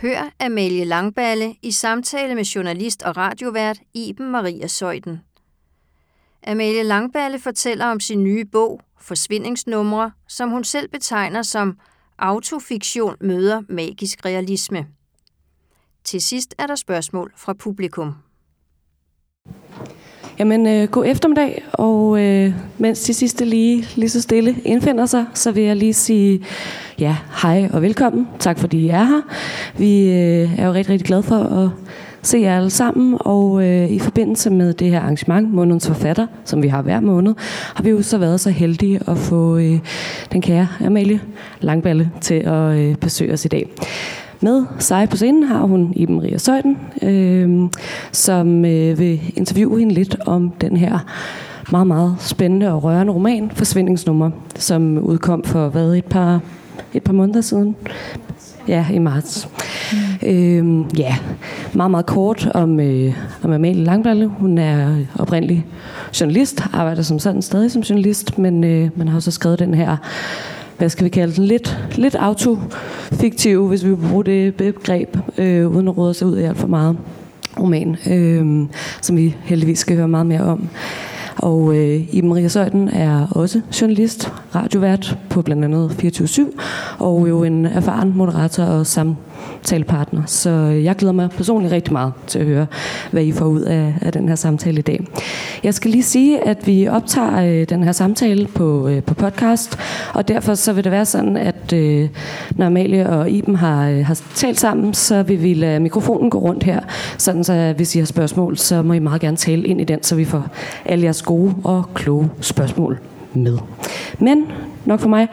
Hør Amalie Langballe i samtale med journalist og radiovært Iben Maria Søjden. Amalie Langballe fortæller om sin nye bog, Forsvindingsnumre, som hun selv betegner som autofiktion møder magisk realisme. Til sidst er der spørgsmål fra publikum. Jamen, øh, god eftermiddag, og øh, mens de sidste lige, lige så stille indfinder sig, så vil jeg lige sige ja, hej og velkommen. Tak fordi I er her. Vi øh, er jo rigtig, rigtig glade for at se jer alle sammen, og øh, i forbindelse med det her arrangement, Månedens Forfatter, som vi har hver måned, har vi jo så været så heldige at få øh, den kære Amalie Langballe til at øh, besøge os i dag. Med sig på scenen har hun Iben Maria Søjden, øh, som øh, vil interviewe hende lidt om den her meget, meget spændende og rørende roman, Forsvindingsnummer, som udkom for hvad, et par, et par måneder siden. Ja, i marts. Mm. Øhm, ja, meget, meget kort om, øh, om Amalie Langballe. Hun er oprindelig journalist, arbejder som sådan stadig som journalist, men øh, man har også skrevet den her hvad skal vi kalde den, lidt, lidt autofiktive, hvis vi bruger det begreb, øh, uden at råde sig ud i alt for meget roman, øh, som vi heldigvis skal høre meget mere om. Og øh, Iben Maria Søjden er også journalist, radiovært på blandt andet 24-7, og jo en erfaren moderator og sam samtalepartner. Så jeg glæder mig personligt rigtig meget til at høre, hvad I får ud af, af den her samtale i dag. Jeg skal lige sige, at vi optager øh, den her samtale på, øh, på podcast, og derfor så vil det være sådan, at øh, når Amalie og Iben har, øh, har talt sammen, så vil vi lade mikrofonen gå rundt her, sådan så hvis I har spørgsmål, så må I meget gerne tale ind i den, så vi får alle jeres gode og kloge spørgsmål med. Men nok for mig.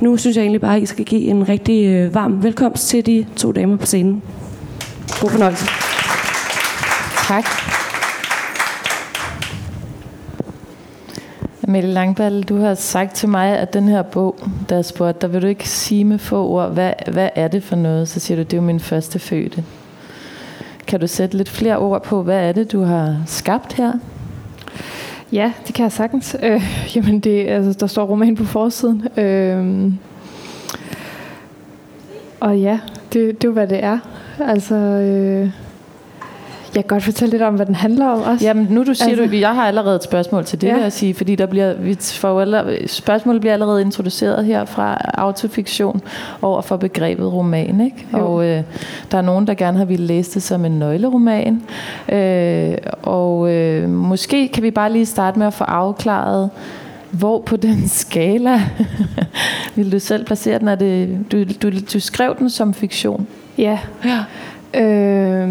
Nu synes jeg egentlig bare, at I skal give en rigtig øh, varm velkomst til de to damer på scenen. God fornøjelse. Tak. Mette Langballe, du har sagt til mig, at den her bog, der er spurgt, der vil du ikke sige med få ord, hvad, hvad er det for noget? Så siger du, det er jo min første fødte. Kan du sætte lidt flere ord på, hvad er det, du har skabt her? Ja, det kan jeg sagtens. Øh, jamen, det, altså, der står roman på forsiden. Øh, og ja, det, det er jo, hvad det er. Altså, øh, jeg kan godt fortælle lidt om, hvad den handler om også. Jamen, nu du siger altså, du, jeg har allerede et spørgsmål til det, ja. vil jeg sige, fordi der bliver, vi får allerede, spørgsmålet bliver allerede introduceret her fra autofiktion over for begrebet roman, ikke? Jo. Og øh, der er nogen, der gerne har ville læse det som en nøgleroman. Øh, og øh, måske kan vi bare lige starte med at få afklaret, hvor på den skala vil du selv placere den? Er det, du, du, du skrev den som fiktion? Ja. ja. Øh,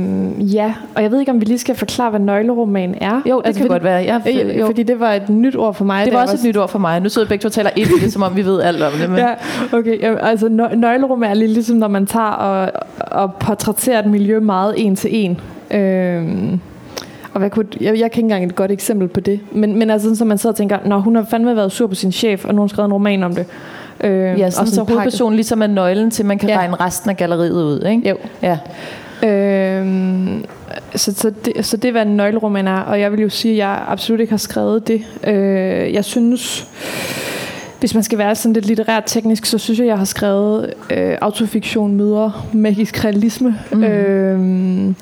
ja, og jeg ved ikke, om vi lige skal forklare, hvad nøgleroman er. Jo, det altså, kan fordi, godt være. Ja, for, jo. Fordi det var et nyt ord for mig. Det var også et nyt ord for mig. Nu sidder begge to og taler ind i det, som om vi ved alt om det. Men. Ja, okay. Ja, altså nøgleroman er lige ligesom, når man tager og, og portrætterer et miljø meget en til en. Øh, og hvad kunne, jeg, jeg kan ikke engang et godt eksempel på det. Men, men altså, så man sidder og tænker, når hun har fandme været sur på sin chef, og nu har hun skrevet en roman om det. Øh, ja, sådan, og så hovedpersonen ligesom er nøglen til, man kan ja. regne resten af galleriet ud. Ikke? Jo. Ja. Øhm, så, så, det, så det er, hvad en nøgleroman er, og jeg vil jo sige, at jeg absolut ikke har skrevet det. Øh, jeg synes, hvis man skal være sådan lidt litterært teknisk, så synes jeg, jeg har skrevet øh, autofiktion møder magisk realisme. Mm. Øh,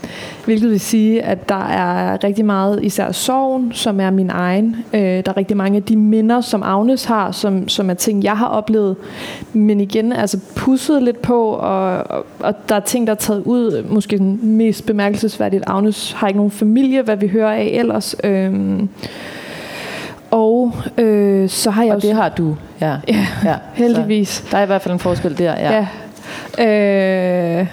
hvilket vil sige, at der er rigtig meget, især sorgen, som er min egen. Øh, der er rigtig mange af de minder, som Agnes har, som, som er ting, jeg har oplevet. Men igen, altså pusset lidt på, og, og, og der er ting, der er taget ud. Måske mest bemærkelsesværdigt, Agnes har ikke nogen familie, hvad vi hører af ellers. Øh, og øh, så har jeg Og det har du, ja. Ja, ja heldigvis. Så der er i hvert fald en forskel der, ja. ja. Øh,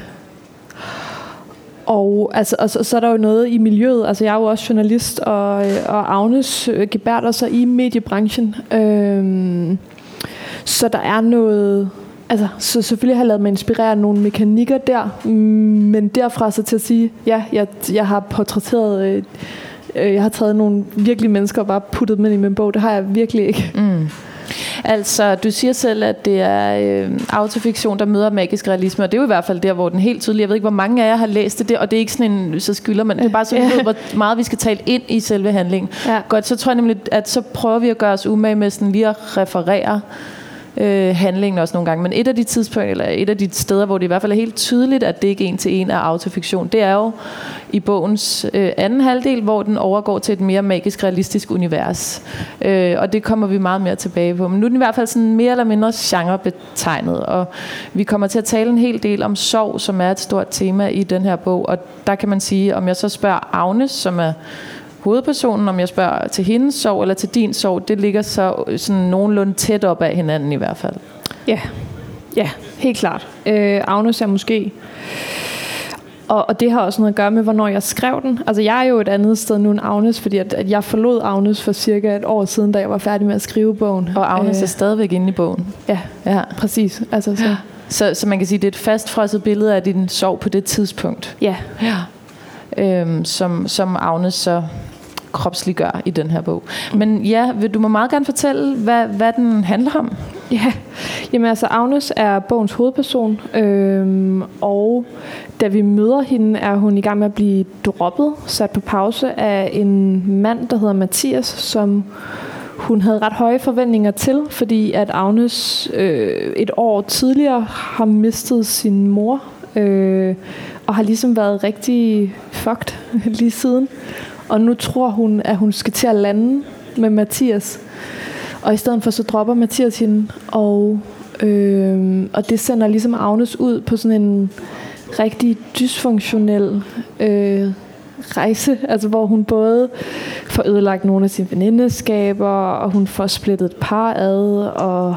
og, altså, og så, så er der jo noget i miljøet. Altså, jeg er jo også journalist, og, og Agnes øh, gebærder sig i mediebranchen. Øh, så der er noget... Altså, så selvfølgelig har jeg lavet mig inspirere af nogle mekanikker der, men derfra så til at sige, ja, jeg, jeg har portrætteret... Øh, Øh, jeg har taget nogle virkelige mennesker og bare puttet dem ind i min bog. Det har jeg virkelig ikke. Mm. Altså, du siger selv, at det er øh, autofiktion, der møder magisk realisme, og det er jo i hvert fald der, hvor den helt tydeligt, jeg ved ikke, hvor mange af jer har læst det, der, og det er ikke sådan en, så skylder man, det er bare så, vi ved, hvor meget vi skal tale ind i selve handlingen. Ja. Godt, så tror jeg nemlig, at så prøver vi at gøre os umage med sådan lige at referere øh, handlingen også nogle gange. Men et af de tidspunkter, eller et af de steder, hvor det i hvert fald er helt tydeligt, at det ikke en til en er autofiktion, det er jo i bogens øh, anden halvdel, hvor den overgår til et mere magisk realistisk univers. Øh, og det kommer vi meget mere tilbage på. Men nu er den i hvert fald sådan mere eller mindre genrebetegnet, og vi kommer til at tale en hel del om sorg, som er et stort tema i den her bog. Og der kan man sige, om jeg så spørger Agnes, som er hovedpersonen, om jeg spørger til hendes sorg eller til din sorg, det ligger så sådan nogenlunde tæt op af hinanden i hvert fald. Ja, ja helt klart. Øh, Agnes er måske... Og, og det har også noget at gøre med, hvornår jeg skrev den. Altså, jeg er jo et andet sted nu end Agnes, fordi at, at jeg forlod Agnes for cirka et år siden, da jeg var færdig med at skrive bogen. Og Agnes øh, er stadigvæk inde i bogen. Ja, ja. præcis. Altså, så. Så, så man kan sige, det er et fastfrosset billede af din sorg på det tidspunkt. Ja. ja. Øhm, som, som Agnes så kropsliggør i den her bog. Men ja, vil du må meget gerne fortælle, hvad, hvad den handler om? Ja, jamen altså Agnes er bogens hovedperson, øhm, og da vi møder hende, er hun i gang med at blive droppet, sat på pause af en mand, der hedder Mathias, som hun havde ret høje forventninger til, fordi at Agnes øh, et år tidligere har mistet sin mor, øh, og har ligesom været rigtig fucked lige siden. Og nu tror hun, at hun skal til at lande med Mathias. Og i stedet for, så dropper Mathias hende. Og, øh, og det sender ligesom Agnes ud på sådan en rigtig dysfunktionel øh, rejse, altså hvor hun både får ødelagt nogle af sine venindeskaber, og hun får splittet et par ad, og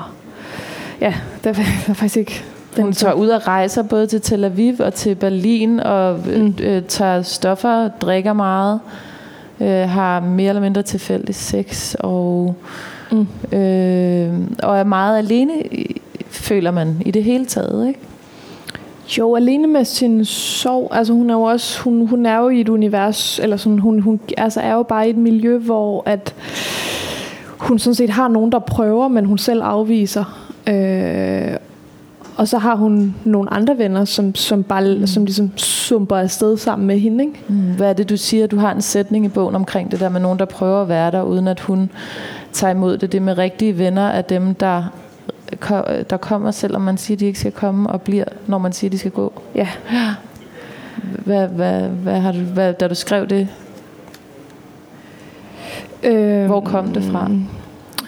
ja, der, der er faktisk ikke hun tager ud og rejser både til Tel Aviv og til Berlin og mm. øh, tager stoffer, drikker meget øh, har mere eller mindre tilfældig sex, og, mm. øh, og er meget alene, føler man i det hele taget, ikke? Jo, alene med sin sorg. Altså hun er jo også, hun, hun er jo i et univers, eller sådan, hun, hun altså er jo bare i et miljø, hvor at hun sådan set har nogen, der prøver, men hun selv afviser. Øh, og så har hun nogle andre venner, som, som, bare, mm. som ligesom sumper afsted sammen med hende. Ikke? Mm. Hvad er det, du siger? Du har en sætning i bogen omkring det der med nogen, der prøver at være der, uden at hun tager imod det. Det med rigtige venner af dem, der, der kommer, selvom man siger, at de ikke skal komme, og bliver, når man siger, at de skal gå. Ja. Hvad, hvad, hvad har du, hvad, da du skrev det, øh, hvor kom det fra?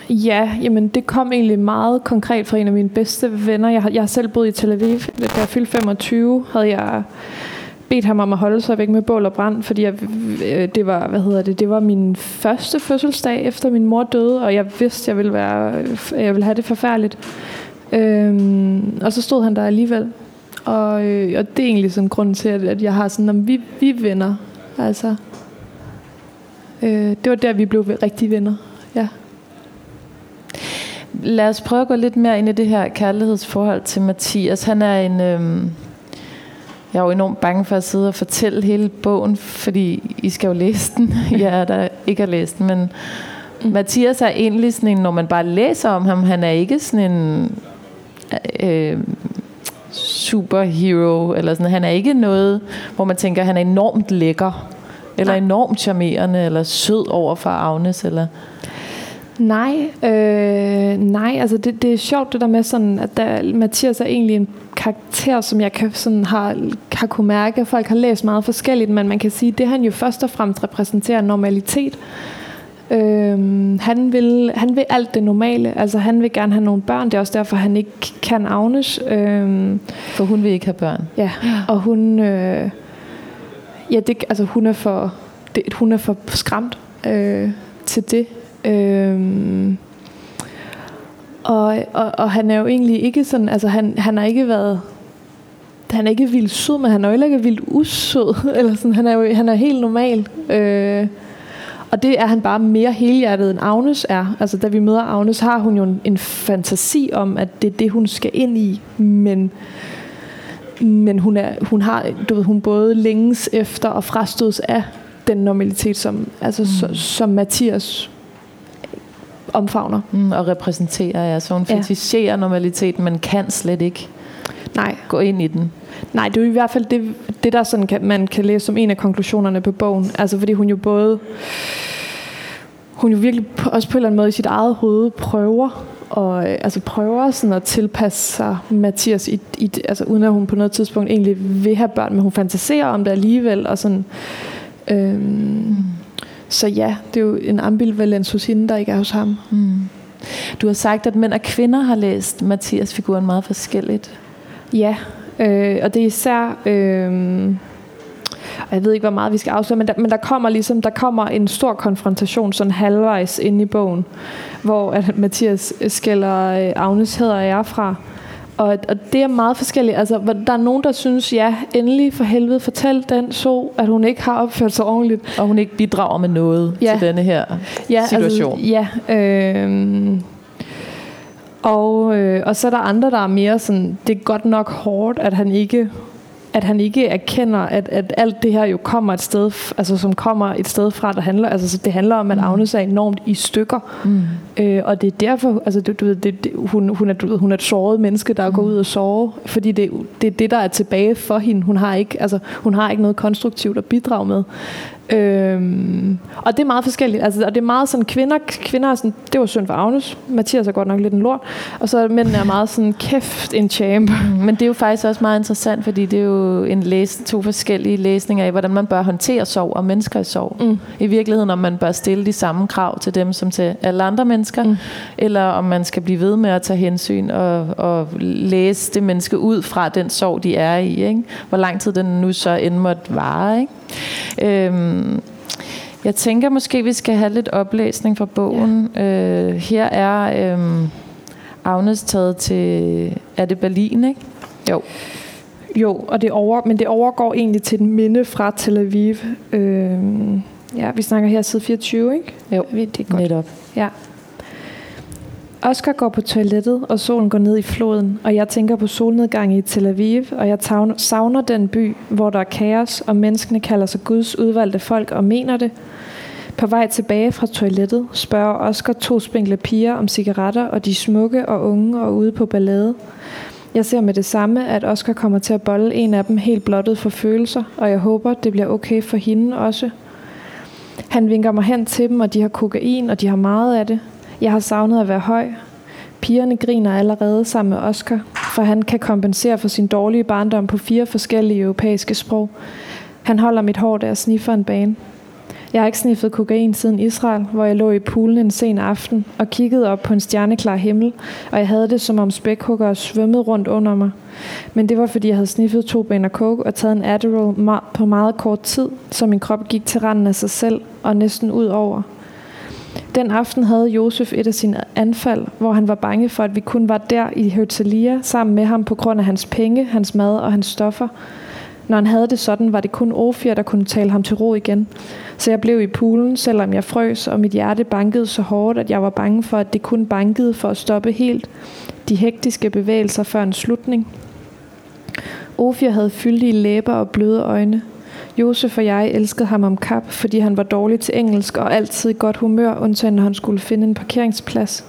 Ja, jamen det kom egentlig meget konkret fra en af mine bedste venner. Jeg har, jeg har selv boet i Tel Aviv. Da jeg fyldte 25, havde jeg bedt ham om at holde sig væk med bål og brand, fordi jeg, øh, det var, hvad hedder det, det var min første fødselsdag efter min mor døde, og jeg vidste, jeg ville være, jeg ville have det forfærdeligt. Øhm, og så stod han der alligevel. Og, øh, og det er egentlig sådan grund til, at, at jeg har sådan, at vi, vi venner. Altså, øh, det var der, vi blev rigtig venner. Lad os prøve at gå lidt mere ind i det her kærlighedsforhold til Mathias. Han er en... Øhm, jeg er jo enormt bange for at sidde og fortælle hele bogen, fordi I skal jo læse den. jeg er der ikke har læst den, men mm. Mathias er egentlig sådan en, når man bare læser om ham, han er ikke sådan en øh, superhero, eller sådan. Han er ikke noget, hvor man tænker, han er enormt lækker, eller Nej. enormt charmerende, eller sød over for Agnes, eller... Nej, øh, nej, altså det, det er sjovt det der med sådan, at der, Mathias er egentlig en karakter, som jeg kan, sådan har, har kunne mærke, at folk har læst meget forskelligt, men man kan sige, at det han jo først og fremmest repræsenterer normalitet. Øh, han, vil, han vil alt det normale, altså han vil gerne have nogle børn, det er også derfor, han ikke kan Agnes. Øh, For hun vil ikke have børn? Ja, og hun, øh, ja, det, altså hun er for, det, hun er for skræmt øh, til det. Øhm, og, og, og han er jo egentlig ikke sådan, altså han, han har ikke været, han er ikke vildt sød, men han er jo ikke vildt usød, eller sådan, han er jo han er helt normal. Øh, og det er han bare mere helhjertet end Agnes er. Altså da vi møder Agnes, har hun jo en, en fantasi om, at det er det, hun skal ind i, men men hun, er, hun har, du ved, hun både længes efter og frastødes af den normalitet, som, altså, mm. som Mathias omfavner. Mm, og repræsenterer, ja. Så hun ja. fetisherer normaliteten, men kan slet ikke Nej. gå ind i den. Nej, det er jo i hvert fald det, det der sådan kan, man kan læse som en af konklusionerne på bogen. Altså fordi hun jo både hun jo virkelig også på en eller anden måde i sit eget hoved prøver og øh, altså prøver sådan at tilpasse sig Mathias, i, i, altså uden at hun på noget tidspunkt egentlig vil have børn, men hun fantaserer om det alligevel. Og sådan, mm. Så ja, det er jo en ambivalens hos hende, der ikke er hos ham. Mm. Du har sagt, at mænd og kvinder har læst Mathias-figuren meget forskelligt. Ja, øh, og det er især... Øh, jeg ved ikke, hvor meget vi skal afsløre, men der, men der kommer ligesom, der kommer en stor konfrontation sådan halvvejs ind i bogen, hvor at Mathias skælder øh, Agnes hedder jeg fra. Og, og det er meget forskelligt. Altså, der er nogen, der synes, ja, endelig for helvede, fortæl den så, at hun ikke har opført sig ordentligt. Og hun ikke bidrager med noget ja. til denne her ja, altså, situation. Altså, ja, øh, og, øh, og så er der andre, der er mere sådan, det er godt nok hårdt, at han ikke at han ikke erkender, at, at alt det her jo kommer et sted, altså som kommer et sted fra, der handler, altså det handler om, at mm. Agnes er enormt i stykker. Mm. Øh, og det er derfor, altså du, du ved, det, det, hun, hun, er, du ved, hun er et såret menneske, der mm. går ud og sover, fordi det, det er det, der er tilbage for hende. Hun har ikke, altså, hun har ikke noget konstruktivt at bidrage med. Øhm, og det er meget forskelligt. Altså, og det er meget sådan, kvinder, kvinder er sådan, det var synd for Agnes. Mathias er godt nok lidt en lort. Og så mændene er meget sådan, kæft en champ. Mm, men det er jo faktisk også meget interessant, fordi det er jo en læs, to forskellige læsninger af, hvordan man bør håndtere sorg og mennesker i sorg. Mm. I virkeligheden, om man bør stille de samme krav til dem, som til alle andre mennesker, mm. eller om man skal blive ved med at tage hensyn og, og læse det menneske ud fra den sorg, de er i. Ikke? Hvor lang tid den nu så end måtte vare. Ikke? Øhm, jeg tænker måske, vi skal have lidt oplæsning fra bogen. Ja. Øh, her er øhm, Agnes taget til... Er det Berlin, ikke? Jo. Jo, og det over, men det overgår egentlig til den minde fra Tel Aviv. Øhm, ja, vi snakker her side 24, ikke? Jo, det er godt. netop. Ja. Oscar går på toilettet, og solen går ned i floden, og jeg tænker på solnedgang i Tel Aviv, og jeg savner den by, hvor der er kaos, og menneskene kalder sig Guds udvalgte folk og mener det. På vej tilbage fra toilettet spørger Oscar to spinkle piger om cigaretter, og de smukke og unge og ude på ballade. Jeg ser med det samme, at Oscar kommer til at bolle en af dem helt blottet for følelser, og jeg håber, det bliver okay for hende også. Han vinker mig hen til dem, og de har kokain, og de har meget af det. Jeg har savnet at være høj. Pigerne griner allerede sammen med Oscar, for han kan kompensere for sin dårlige barndom på fire forskellige europæiske sprog. Han holder mit hår, der sniffer en bane. Jeg har ikke sniffet kokain siden Israel, hvor jeg lå i poolen en sen aften og kiggede op på en stjerneklar himmel, og jeg havde det som om spækhugger svømmede rundt under mig. Men det var fordi jeg havde sniffet to baner coke og taget en Adderall på meget kort tid, så min krop gik til randen af sig selv og næsten ud over. Den aften havde Josef et af sine anfald, hvor han var bange for, at vi kun var der i Herzliya sammen med ham på grund af hans penge, hans mad og hans stoffer. Når han havde det sådan, var det kun Ofir, der kunne tale ham til ro igen. Så jeg blev i poolen, selvom jeg frøs, og mit hjerte bankede så hårdt, at jeg var bange for, at det kun bankede for at stoppe helt de hektiske bevægelser før en slutning. Ofir havde fyldige læber og bløde øjne. Josef og jeg elskede ham om kap, fordi han var dårlig til engelsk og altid i godt humør, undtagen når han skulle finde en parkeringsplads.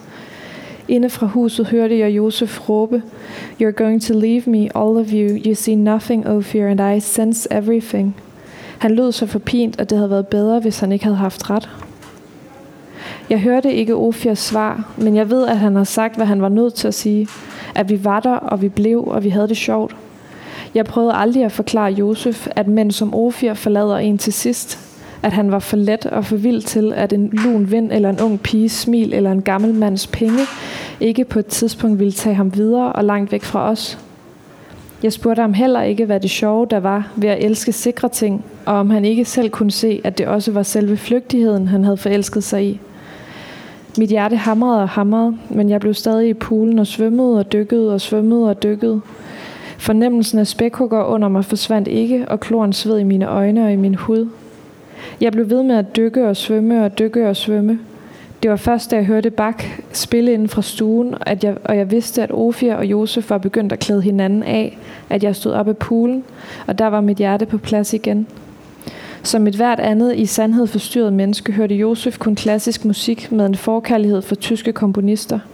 Inde fra huset hørte jeg Josef råbe, You're going to leave me, all of you. You see nothing, Ophir, and I sense everything. Han lød så forpint, at det havde været bedre, hvis han ikke havde haft ret. Jeg hørte ikke Ophirs svar, men jeg ved, at han har sagt, hvad han var nødt til at sige. At vi var der, og vi blev, og vi havde det sjovt. Jeg prøvede aldrig at forklare Josef, at mænd som Ofir forlader en til sidst. At han var for let og for vild til, at en lun vind eller en ung piges smil eller en gammel mands penge ikke på et tidspunkt ville tage ham videre og langt væk fra os. Jeg spurgte ham heller ikke, hvad det sjove der var ved at elske sikre ting, og om han ikke selv kunne se, at det også var selve flygtigheden, han havde forelsket sig i. Mit hjerte hamrede og hamrede, men jeg blev stadig i poolen og svømmede og dykkede og svømmede og dykkede. Fornemmelsen af spækhugger under mig forsvandt ikke, og kloren sved i mine øjne og i min hud. Jeg blev ved med at dykke og svømme og dykke og svømme. Det var først, da jeg hørte Bak spille inden fra stuen, at jeg, og jeg vidste, at Ofia og Josef var begyndt at klæde hinanden af, at jeg stod op af poolen, og der var mit hjerte på plads igen. Som et hvert andet i sandhed forstyrret menneske hørte Josef kun klassisk musik med en forkærlighed for tyske komponister –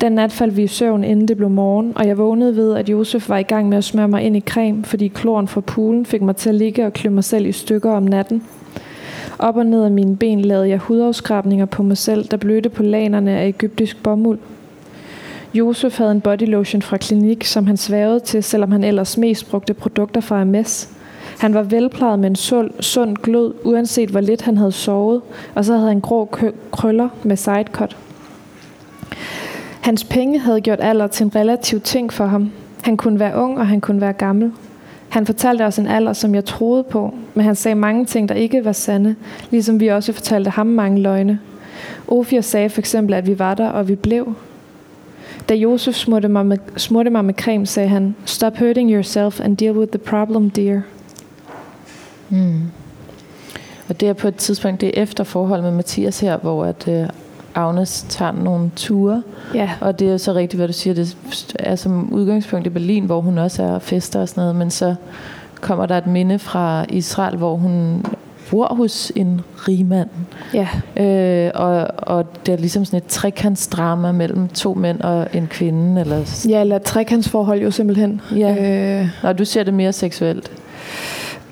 den nat faldt vi i søvn, inden det blev morgen, og jeg vågnede ved, at Josef var i gang med at smøre mig ind i creme, fordi kloren fra poolen fik mig til at ligge og klø mig selv i stykker om natten. Op og ned af mine ben lavede jeg hudafskrabninger på mig selv, der blødte på lanerne af egyptisk bomuld. Josef havde en bodylotion fra klinik, som han sværede til, selvom han ellers mest brugte produkter fra MS. Han var velplejet med en sund, sund glød, uanset hvor lidt han havde sovet, og så havde han grå krøller med sidecut. Hans penge havde gjort alder til en relativ ting for ham. Han kunne være ung, og han kunne være gammel. Han fortalte os en alder, som jeg troede på, men han sagde mange ting, der ikke var sande, ligesom vi også fortalte ham mange løgne. Ofir sagde for eksempel, at vi var der, og vi blev. Da Josef smurte mig, med, smurte mig med creme, sagde han, Stop hurting yourself and deal with the problem, dear. Mm. Og det er på et tidspunkt, det er efter forholdet med Mathias her, hvor at øh, Agnes tager nogle ture. Ja. Og det er så rigtigt, hvad du siger. Det er som udgangspunkt i Berlin, hvor hun også er fester og sådan noget. Men så kommer der et minde fra Israel, hvor hun bor hos en rigmand. Ja. Øh, og, og det er ligesom sådan et trekantsdrama mellem to mænd og en kvinde. Eller... Ja, eller et trekantsforhold jo simpelthen. Ja. Øh. Og du ser det mere seksuelt.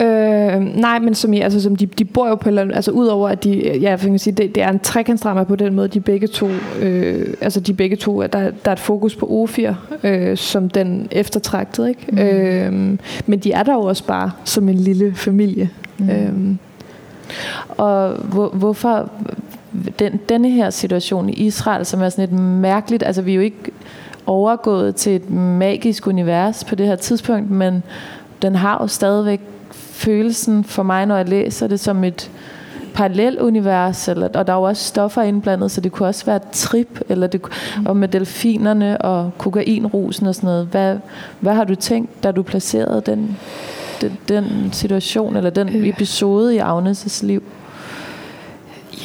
Øh, nej, men som, altså, som de, de bor jo på eller altså udover at de, ja, jeg kan sige, det, det er en trekantsdrama på den måde, de begge to, øh, altså de begge to, der, der er et fokus på Ofir, øh, som den eftertragtede, ikke? Mm. Øh, men de er der jo også bare som en lille familie. Mm. Øh. Og hvor, hvorfor den, denne her situation i Israel, som er sådan et mærkeligt, altså vi er jo ikke overgået til et magisk univers på det her tidspunkt, men den har jo stadigvæk følelsen for mig, når jeg læser det som et parallelt univers, eller, og der er jo også stoffer indblandet, så det kunne også være et trip, eller det, og med delfinerne og kokainrusen og sådan noget. Hvad, hvad har du tænkt, da du placerede den, den, den situation, eller den øh. episode i Agnes' liv?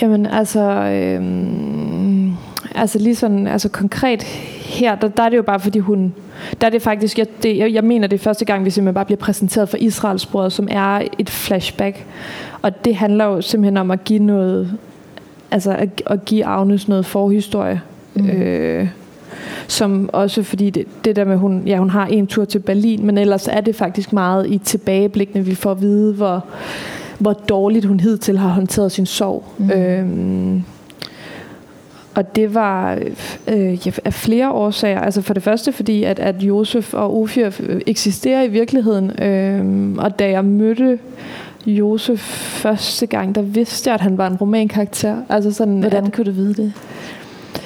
Jamen altså, øhm, altså lige sådan, altså konkret her, der, der er det jo bare fordi hun, der er det faktisk, jeg, det, jeg, jeg mener det er første gang, vi simpelthen bare bliver præsenteret for Israels brød, som er et flashback. Og det handler jo simpelthen om at give noget, altså at, at give Agnes noget forhistorie. Mm. Øh, som også fordi det, det der med hun ja hun har en tur til Berlin men ellers er det faktisk meget i tilbageblikkene vi får at vide hvor hvor dårligt hun hidtil har håndteret sin sorg. Mm. Øhm, og det var øh, ja, af flere årsager. Altså for det første fordi, at, at Josef og Ofir eksisterer i virkeligheden. Øh, og da jeg mødte Josef første gang, der vidste jeg, at han var en romankarakter. Altså sådan, Hvordan at, kunne du vide det?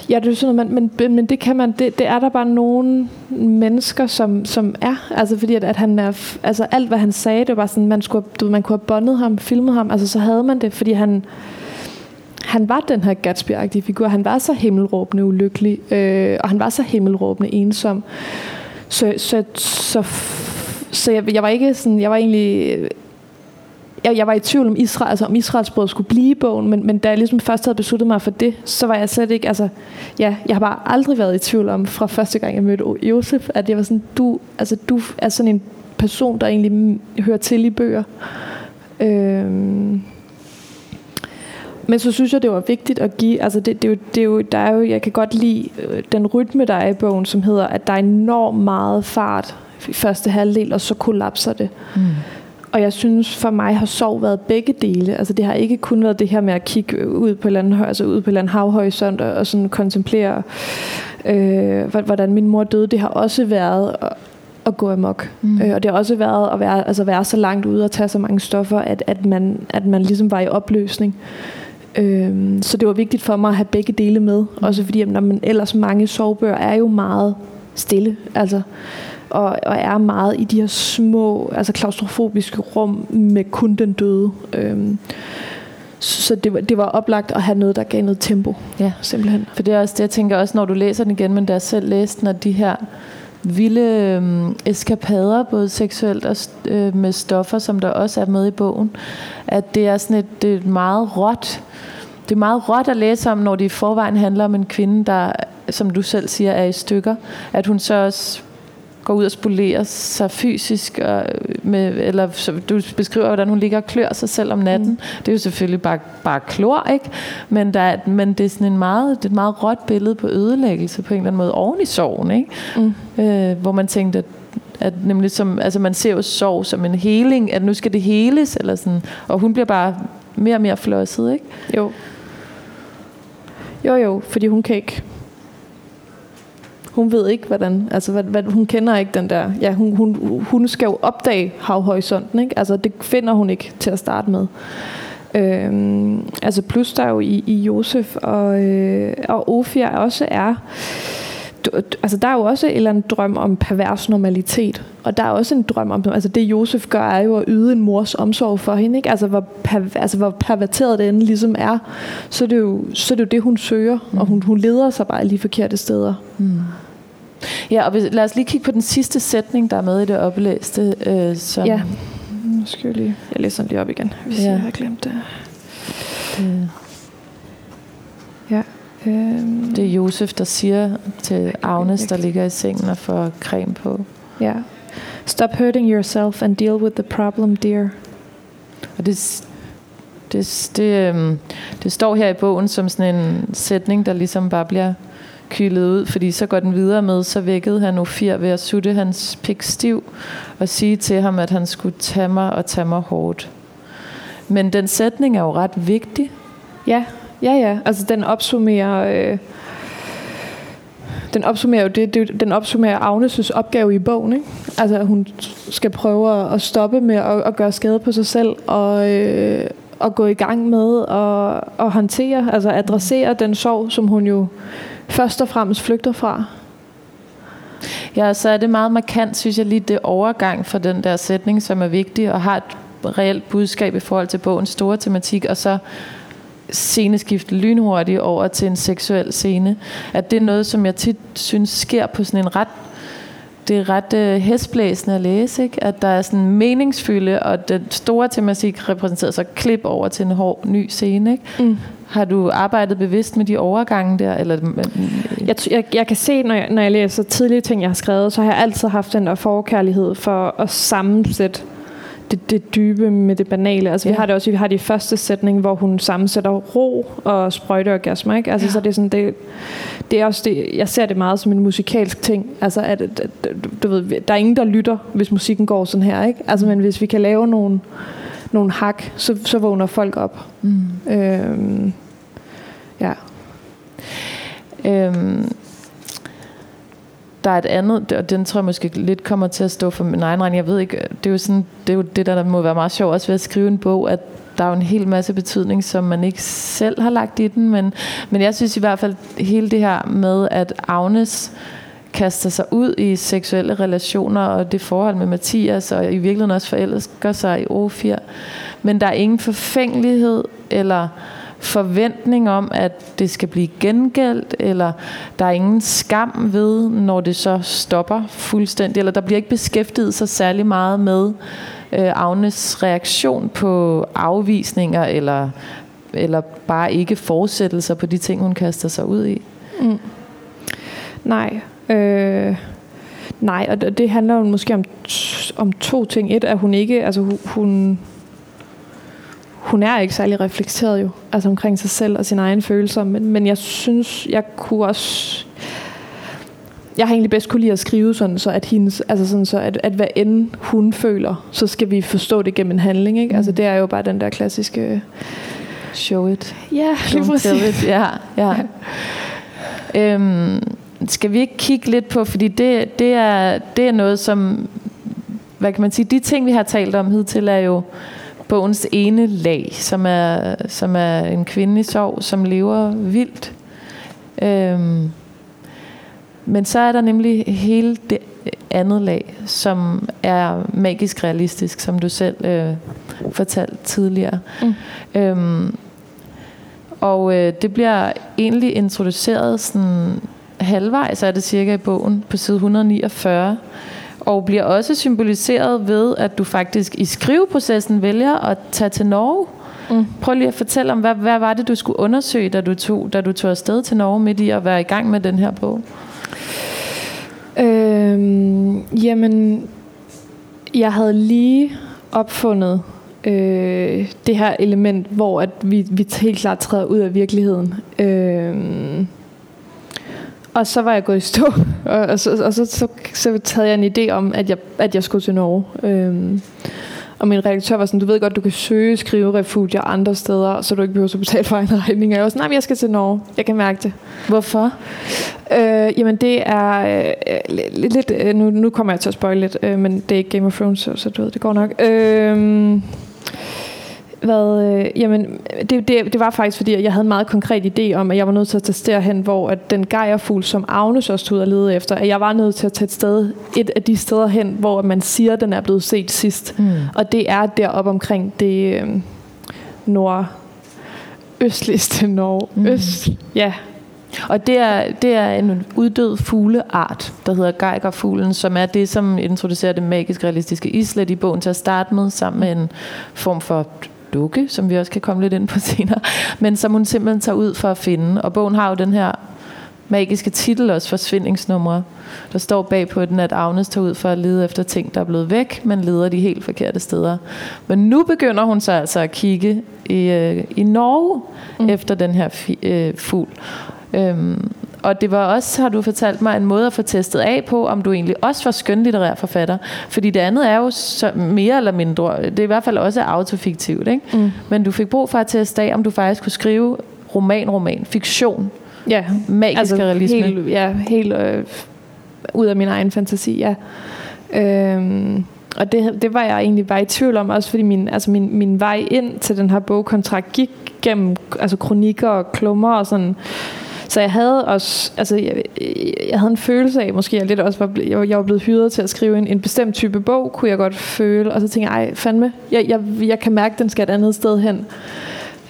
Ja, det er sådan noget, men, men, men det kan man, det, det er der bare nogle mennesker, som, som er. Altså fordi, at, at han er, altså alt hvad han sagde, det var sådan, man, skulle, du, man kunne have bondet ham, filmet ham, altså så havde man det, fordi han, han var den her Gatsby-agtige figur. Han var så himmelråbende ulykkelig, øh, og han var så himmelråbende ensom. Så, så, så, så jeg, jeg var ikke sådan, jeg var egentlig jeg, jeg var i tvivl om Israel, altså om Israels brød skulle blive i bogen, men, men da jeg ligesom først havde besluttet mig for det, så var jeg slet ikke, altså, ja, jeg har bare aldrig været i tvivl om, fra første gang jeg mødte Josef, at jeg var sådan, du, altså, du er sådan en person, der egentlig hører til i bøger. Øhm, men så synes jeg, det var vigtigt at give, altså det, det, er jo, det er jo, der er jo, jeg kan godt lide øh, den rytme, der er i bogen, som hedder, at der er enormt meget fart i første halvdel, og så kollapser det. Mm. Og jeg synes, for mig har sov været begge dele. Altså det har ikke kun været det her med at kigge ud på en altså ud på en havhorisont og, og sådan kontemplere, øh, hvordan min mor døde. Det har også været at, at gå amok. Mm. Øh, og det har også været at være, altså være så langt ude og tage så mange stoffer, at, at, man, at man ligesom var i opløsning. Øh, så det var vigtigt for mig at have begge dele med. Mm. Også fordi, når man ellers mange sovebøger er jo meget stille. Altså, og, og er meget i de her små, altså klaustrofobiske rum med kun den døde. Øhm, så det var, det var oplagt at have noget, der gav noget tempo. Ja, simpelthen. For det er også det, jeg tænker også, når du læser den igen, men da jeg selv læste den, at de her vilde øh, eskapader, både seksuelt og øh, med stoffer, som der også er med i bogen, at det er sådan et, det er et meget råt, det er meget råt at læse om, når det i forvejen handler om en kvinde, der, som du selv siger, er i stykker. At hun så også går ud og spolerer sig fysisk, og med, eller så, du beskriver, hvordan hun ligger og klør sig selv om natten. Mm. Det er jo selvfølgelig bare, bare klor, ikke? Men, der, men det er sådan en meget, det er et meget råt billede på ødelæggelse på en eller anden måde oven i sorgen, ikke? Mm. Øh, hvor man tænkte, at at nemlig som, altså man ser jo sorg som en heling, at nu skal det heles, eller sådan, og hun bliver bare mere og mere flosset, ikke? Jo. Jo, jo, fordi hun kan ikke hun ved ikke, hvordan, altså hvad, hvad, hun kender ikke den der, ja, hun, hun, hun skal jo opdage havhorisonten, ikke? Altså det finder hun ikke til at starte med. Øhm, altså plus der jo i, i Josef og, øh, og Ofia også er altså der er jo også en eller anden drøm om pervers normalitet, og der er også en drøm om, altså det Josef gør, er jo at yde en mors omsorg for hende, ikke? Altså hvor, per, altså hvor perverteret det end ligesom er, så er det jo, så er det, jo det, hun søger, mm. og hun, hun leder sig bare lige forkerte steder. Mm. Ja, og lad os lige kigge på den sidste sætning, der er med i det oplæste. Øh, som ja, nu skal jeg lige, jeg læser den lige op igen, hvis ja. jeg har glemt det. det. Ja. Øhm. Det er Josef, der siger til Agnes, der ligger i sengen og får creme på. Ja. Stop hurting yourself and deal with the problem, dear. Og det, det, det, øhm, det står her i bogen som sådan en sætning, der ligesom bare bliver kylet ud, fordi så går den videre med, så vækkede han Ofir ved at sutte hans pik stiv og sige til ham, at han skulle tage mig og tage mig hårdt. Men den sætning er jo ret vigtig. Ja, Ja, ja. Altså den opsummerer... Øh, den opsummerer jo det, det, den opsummerer Agnes' opgave i bogen. Ikke? Altså at hun skal prøve at stoppe med at, at gøre skade på sig selv og, øh, og gå i gang med at, at håndtere, altså adressere den sorg, som hun jo først og fremmest flygter fra. Ja, så er det meget markant, synes jeg, lige det overgang fra den der sætning, som er vigtig og har et reelt budskab i forhold til bogens store tematik, og så sceneskifte lynhurtigt over til en seksuel scene. At det er noget, som jeg tit synes sker på sådan en ret det er ret øh, hestblæsende at læse, ikke? at der er sådan en meningsfylde, og den store tematik repræsenterer så klip over til en hård ny scene. Ikke? Mm. Har du arbejdet bevidst med de overgange der? Eller? Jeg, jeg, jeg kan se, når jeg, når jeg læser tidlige ting, jeg har skrevet, så har jeg altid haft den der forkærlighed for at sammensætte det, det dybe med det banale. Altså, ja. vi har det også, vi har de første sætning, hvor hun sammensætter ro og sprøjteorgasmer, ikke? Altså, ja. så det er sådan, det, det er også det, jeg ser det meget som en musikalsk ting. Altså, at, at, du ved, der er ingen, der lytter, hvis musikken går sådan her, ikke? Altså, men hvis vi kan lave nogle, nogle hak, så, så vågner folk op. Mm. Øhm, ja. Øhm, der er et andet, og den tror jeg måske lidt kommer til at stå for min egen regning. Jeg ved ikke, det er jo, sådan, det, er jo det, der, der må være meget sjovt også ved at skrive en bog, at der er jo en hel masse betydning, som man ikke selv har lagt i den, men, men jeg synes i hvert fald hele det her med, at Agnes kaster sig ud i seksuelle relationer og det forhold med Mathias, og i virkeligheden også forelsker sig i O4. Men der er ingen forfængelighed eller forventning om, at det skal blive gengældt, eller der er ingen skam ved, når det så stopper fuldstændig, eller der bliver ikke beskæftiget sig særlig meget med øh, Agnes reaktion på afvisninger, eller, eller bare ikke fortsættelser på de ting, hun kaster sig ud i. Mm. Nej. Øh, nej, og det handler jo måske om, om to ting. Et, at hun ikke, altså hun, hun er ikke særlig reflekteret jo, altså omkring sig selv og sine egne følelser, men, men jeg synes, jeg kunne også, jeg har egentlig bedst kunne lide at skrive sådan, så at hendes, altså sådan så, at, at hvad end hun føler, så skal vi forstå det gennem en handling, ikke? Altså, mm. Altså det er jo bare den der klassiske... Show it. Ja, lige præcis. It. Ja, ja. ja. Øhm, skal vi ikke kigge lidt på, fordi det, det, er, det er noget, som, hvad kan man sige, de ting, vi har talt om hidtil, er jo bogens ene lag, som er, som er en kvinde i sorg, som lever vildt. Øhm, men så er der nemlig hele det andet lag, som er magisk realistisk, som du selv øh, fortalte tidligere. Mm. Øhm, og øh, det bliver egentlig introduceret sådan halvvejs, er det cirka i bogen, på side 149, og bliver også symboliseret ved, at du faktisk i skriveprocessen vælger at tage til Norge. Mm. Prøv lige at fortælle om, hvad, hvad var det, du skulle undersøge, da du, tog, da du tog afsted til Norge midt i at være i gang med den her bog? Øhm, jamen, jeg havde lige opfundet øh, det her element, hvor at vi, vi helt klart træder ud af virkeligheden. Øh, og så var jeg gået i stå, og, og, så, og så, så, så havde jeg en idé om, at jeg, at jeg skulle til Norge. Øhm, Og min redaktør var sådan, du ved godt, du kan søge skrive refugier andre steder, så du ikke behøver at betale for en regning. Og jeg var sådan, nej, jeg skal til Norge. Jeg kan mærke det. Hvorfor? Øh, jamen det er øh, lidt, øh, nu, nu kommer jeg til at spoil lidt, øh, men det er ikke Game of Thrones, så, så du ved, det går nok. Øh, hvad, øh, jamen, det, det, det var faktisk fordi, at jeg havde en meget konkret idé om, at jeg var nødt til at testere hen, hvor at den gejerfugl, som Agnes også tog ud og lede efter, at jeg var nødt til at tage et sted, et af de steder hen, hvor man siger, at den er blevet set sidst. Mm. Og det er deroppe omkring det øh, nordøstligste Norge. Mm. Øst, ja, og det er, det er en uddød fugleart, der hedder geigerfuglen, som er det, som introducerer det magisk realistiske islet i bogen til at starte med, sammen med en form for dukke, som vi også kan komme lidt ind på senere, men som hun simpelthen tager ud for at finde. Og bogen har jo den her magiske titel også, forsvindingsnumre. Der står bag på den, at Agnes tager ud for at lede efter ting, der er blevet væk, men leder de helt forkerte steder. Men nu begynder hun så altså at kigge i, øh, i Norge mm. efter den her fi, øh, fugl. Øhm, og det var også, har du fortalt mig, en måde at få testet af på, om du egentlig også var skønlitterær forfatter. Fordi det andet er jo så mere eller mindre, det er i hvert fald også autofiktivt, ikke? Mm. Men du fik brug for at teste af, om du faktisk kunne skrive roman-roman, fiktion, ja, magisk altså realisme. Helt, ja, helt øh, ud af min egen fantasi, ja. Øhm, og det, det var jeg egentlig bare i tvivl om, også fordi min, altså min, min vej ind til den her bogkontrakt gik gennem altså kronikker og klummer og sådan så jeg havde også, altså jeg, jeg havde en følelse af, måske jeg lidt også var, jeg, jeg var blevet hyret til at skrive en, en bestemt type bog, kunne jeg godt føle, og så tænkte jeg, ej fandme, jeg, jeg, jeg kan mærke, at den skal et andet sted hen.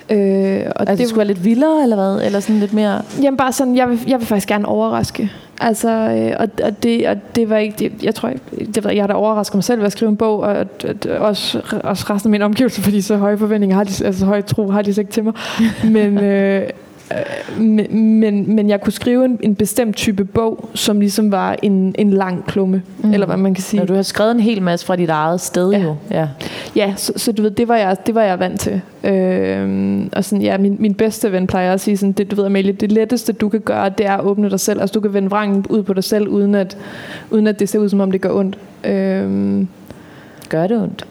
Øh, og altså, det skulle være lidt vildere, eller hvad? Eller sådan lidt mere... Jamen bare sådan, jeg vil, jeg vil faktisk gerne overraske. Altså, øh, og, og, det, og det var ikke, det, jeg tror, jeg, det, jeg har da overrasket mig selv ved at skrive en bog, og at, at også, også resten af mine omgivelser, fordi så høje forventninger har de, altså høje tro har de så ikke til mig. Men, Øh, men, men, men jeg kunne skrive en, en bestemt type bog, som ligesom var en, en lang klumme, mm. eller hvad man kan sige. Ja, du har skrevet en hel masse fra dit eget sted ja. jo. Ja, ja så, så du ved, det var jeg, det var jeg vant til. Øhm, og sådan, ja, min, min bedste ven plejer at sige sådan, det, du ved Amalie, det letteste du kan gøre, det er at åbne dig selv. Altså du kan vende vrangen ud på dig selv, uden at, uden at det ser ud som om det gør ondt. Øhm, gør det ondt?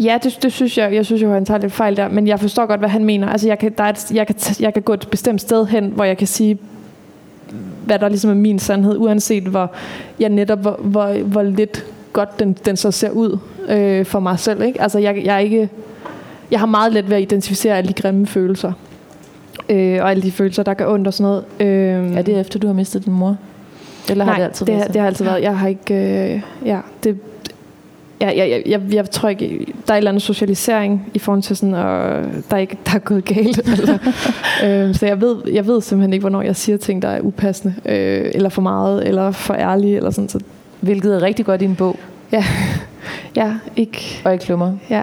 Ja, det, det synes jeg. Jeg synes jo, han tager lidt fejl der, men jeg forstår godt, hvad han mener. Altså, jeg kan, der er et, jeg, kan, jeg kan gå et bestemt sted hen, hvor jeg kan sige, hvad der ligesom er min sandhed, uanset hvor, jeg netop, hvor, hvor, hvor lidt godt den, den så ser ud øh, for mig selv. Ikke? Altså, jeg, jeg, er ikke, jeg har meget let ved at identificere alle de grimme følelser. Øh, og alle de følelser, der gør ondt og sådan noget. Øh, er det efter, du har mistet din mor? Eller har det altid det, været det har altid været. Jeg har ikke... Øh, ja, det, jeg, jeg, jeg, jeg tror ikke, der er en eller anden socialisering i forhold til sådan, og der er ikke der er gået galt. altså. øh, så jeg ved, jeg ved simpelthen ikke, hvornår jeg siger ting, der er upassende, øh, eller for meget, eller for ærlige, eller sådan. Så. Hvilket er rigtig godt i en bog. Ja, ja ikke. Og i klummer. Ja.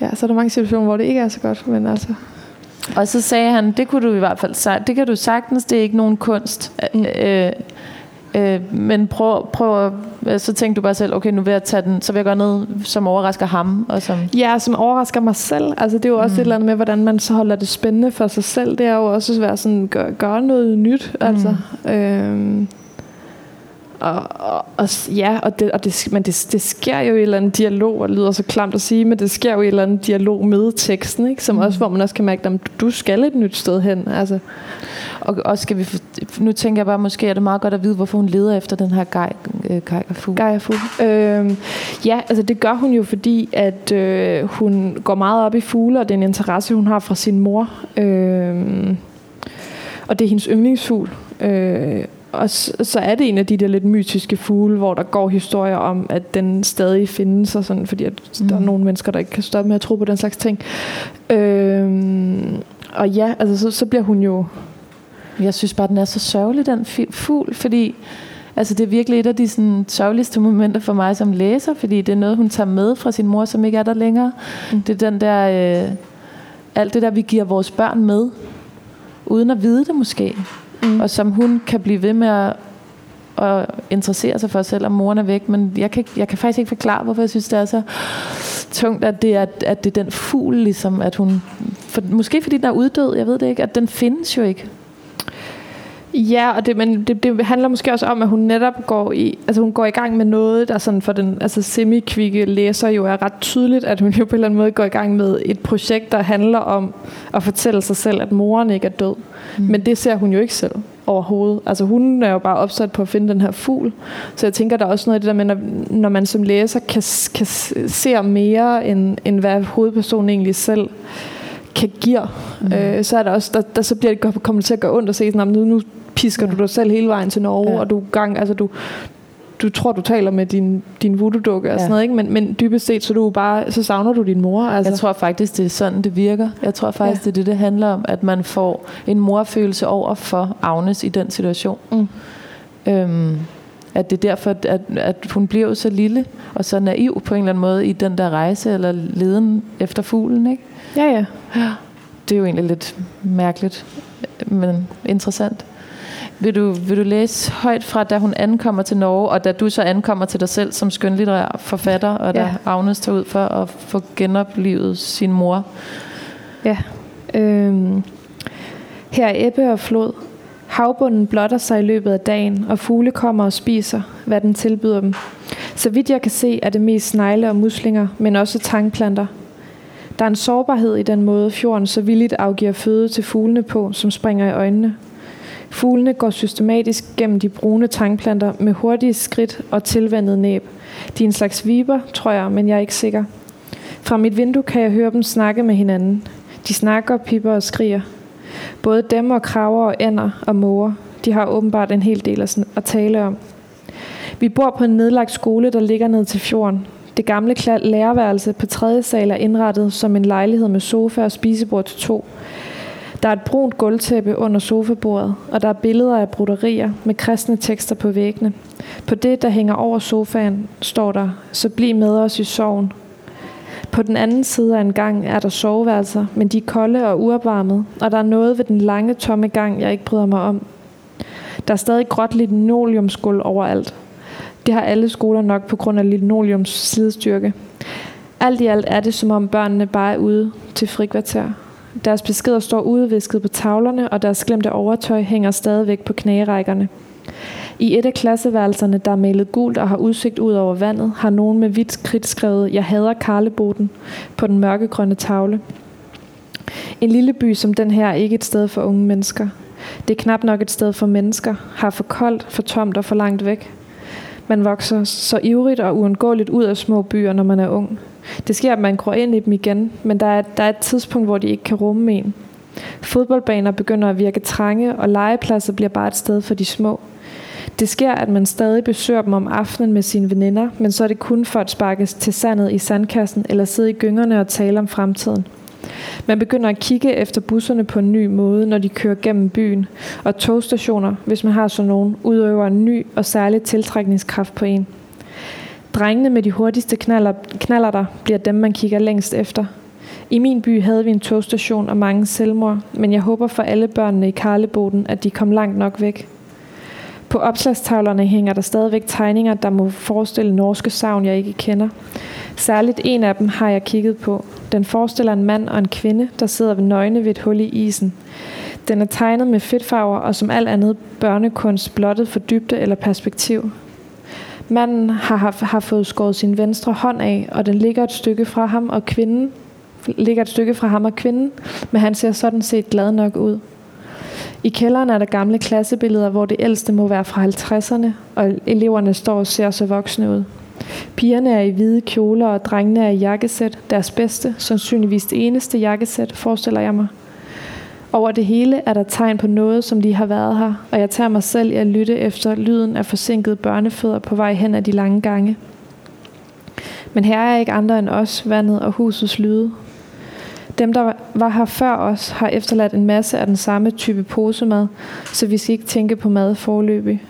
Ja, så er der mange situationer, hvor det ikke er så godt, men altså... Og så sagde han, det kunne du i hvert fald det kan du sagtens, det er ikke nogen kunst. Mm. Øh, Øh, men prøv, prøv at, så tænkte du bare selv, okay, nu vil jeg tage den, så vil jeg gøre noget, som overrasker ham. Og som ja, som overrasker mig selv. Altså, det er jo også mm. et eller andet med, hvordan man så holder det spændende for sig selv. Det er jo også at være sådan, gøre gør noget nyt. Mm. Altså, øh, og, og, og, ja, og det, og det, men det, det sker jo i en eller anden dialog, og det lyder så klamt at sige, men det sker jo i en eller anden dialog med teksten, ikke? Som mm. også, hvor man også kan mærke, at du skal et nyt sted hen. Altså. Og også skal vi, nu tænker jeg bare, måske er det meget godt at vide, hvorfor hun leder efter den her geigerfugl. Geigerfugl. Øh, ja, altså det gør hun jo, fordi at øh, hun går meget op i fugle, og den interesse, hun har fra sin mor. Øh, og det er hendes yndlingsfugl. Øh, og så, er det en af de der lidt mytiske fugle, hvor der går historier om, at den stadig findes, og sådan, fordi at mm. der er mm. nogle mennesker, der ikke kan stoppe med at tro på den slags ting. Øhm, og ja, altså så, så bliver hun jo... Jeg synes bare, den er så sørgelig, den fugl, fordi altså, det er virkelig et af de sådan, sørgeligste momenter for mig som læser, fordi det er noget, hun tager med fra sin mor, som ikke er der længere. Mm. Det er den der... Øh, alt det der, vi giver vores børn med, uden at vide det måske mm. og som hun kan blive ved med at, at interessere sig for, selvom moren er væk. Men jeg kan, jeg kan faktisk ikke forklare, hvorfor jeg synes, det er så tungt, at det er, at det er den fugl, ligesom, at hun... For, måske fordi den er uddød, jeg ved det ikke, at den findes jo ikke. Ja, og det, men det, det handler måske også om, at hun netop går i, altså hun går i gang med noget, der sådan for den altså semi-kvikke læser jo er ret tydeligt, at hun jo på en eller anden måde går i gang med et projekt, der handler om at fortælle sig selv, at moren ikke er død. Mm. Men det ser hun jo ikke selv overhovedet. Altså hun er jo bare opsat på at finde den her fugl. Så jeg tænker, der er også noget af det der med, når, når man som læser kan, kan se mere, end, end hvad hovedpersonen egentlig selv kan give, mm. øh, så er der også, der, der så bliver det, kommer det til at gøre ondt at se sådan, nu, nu pisker ja. du dig selv hele vejen til Norge, ja. og du gang, altså du, du tror, du taler med din, din voodoo-dukke og ja. sådan noget, ikke? Men, men dybest set, så, du bare, så savner du din mor. Altså. Jeg tror faktisk, det er sådan, det virker. Jeg tror faktisk, ja. det er det, det handler om, at man får en morfølelse over for Agnes i den situation. Mm. Øhm, at det er derfor, at, at hun bliver så lille og så naiv på en eller anden måde i den der rejse eller leden efter fuglen, ikke? Ja, ja. ja. Det er jo egentlig lidt mærkeligt, men interessant. Vil du, vil du læse højt fra, da hun ankommer til Norge, og da du så ankommer til dig selv som skønlitterær forfatter, og da ja. Agnes tager ud for at få genoplevet sin mor? Ja. Øhm. Her er ebbe og flod. Havbunden blotter sig i løbet af dagen, og fugle kommer og spiser, hvad den tilbyder dem. Så vidt jeg kan se, er det mest snegle og muslinger, men også tangplanter. Der er en sårbarhed i den måde, fjorden så villigt afgiver føde til fuglene på, som springer i øjnene. Fuglene går systematisk gennem de brune tangplanter med hurtige skridt og tilvandet næb. De er en slags viber, tror jeg, men jeg er ikke sikker. Fra mit vindue kan jeg høre dem snakke med hinanden. De snakker, pipper og skriger. Både dem og kraver og ænder og måger. De har åbenbart en hel del at tale om. Vi bor på en nedlagt skole, der ligger ned til fjorden. Det gamle lærerværelse på tredje sal er indrettet som en lejlighed med sofa og spisebord til to. Der er et brunt gulvtæppe under sofabordet, og der er billeder af broderier med kristne tekster på væggene. På det, der hænger over sofaen, står der, så bliv med os i sorgen. På den anden side af en gang er der soveværelser, men de er kolde og uopvarmede, og der er noget ved den lange, tomme gang, jeg ikke bryder mig om. Der er stadig gråt linoleumsgulv overalt. Det har alle skoler nok på grund af linoleums sidestyrke. Alt i alt er det, som om børnene bare er ude til frikvarter. Deres beskeder står udvisket på tavlerne, og deres glemte overtøj hænger stadigvæk på knærækkerne. I et af klasseværelserne, der er malet gult og har udsigt ud over vandet, har nogen med hvidt kridt skrevet, jeg hader Karleboten på den mørkegrønne tavle. En lille by som den her er ikke et sted for unge mennesker. Det er knap nok et sted for mennesker, har for koldt, for tomt og for langt væk. Man vokser så ivrigt og uundgåeligt ud af små byer, når man er ung. Det sker, at man går ind i dem igen, men der er, der er et tidspunkt, hvor de ikke kan rumme en. Fodboldbaner begynder at virke trange, og legepladser bliver bare et sted for de små. Det sker, at man stadig besøger dem om aftenen med sine veninder, men så er det kun for at sparkes til sandet i sandkassen eller sidde i gyngerne og tale om fremtiden. Man begynder at kigge efter busserne på en ny måde, når de kører gennem byen, og togstationer, hvis man har sådan nogen, udøver en ny og særlig tiltrækningskraft på en. Drengene med de hurtigste knaller, knaller der bliver dem, man kigger længst efter. I min by havde vi en togstation og mange selvmord, men jeg håber for alle børnene i Karleboden, at de kom langt nok væk. På opslagstavlerne hænger der stadigvæk tegninger, der må forestille norske savn, jeg ikke kender. Særligt en af dem har jeg kigget på. Den forestiller en mand og en kvinde, der sidder ved nøgne ved et hul i isen. Den er tegnet med fedtfarver og som alt andet børnekunst blottet for dybde eller perspektiv. Manden har, har, har fået skåret sin venstre hånd af, og den ligger et stykke fra ham, og kvinden ligger et stykke fra ham og kvinden, men han ser sådan set glad nok ud. I kælderen er der gamle klassebilleder, hvor det ældste må være fra 50'erne, og eleverne står og ser så voksne ud. Pigerne er i hvide kjoler, og drengene er i jakkesæt. Deres bedste, sandsynligvis det eneste jakkesæt, forestiller jeg mig. Over det hele er der tegn på noget, som lige har været her, og jeg tager mig selv i at lytte efter lyden af forsinkede børnefødder på vej hen ad de lange gange. Men her er ikke andre end os, vandet og husets lyde. Dem, der var her før os, har efterladt en masse af den samme type posemad, så vi skal ikke tænke på mad forløbig.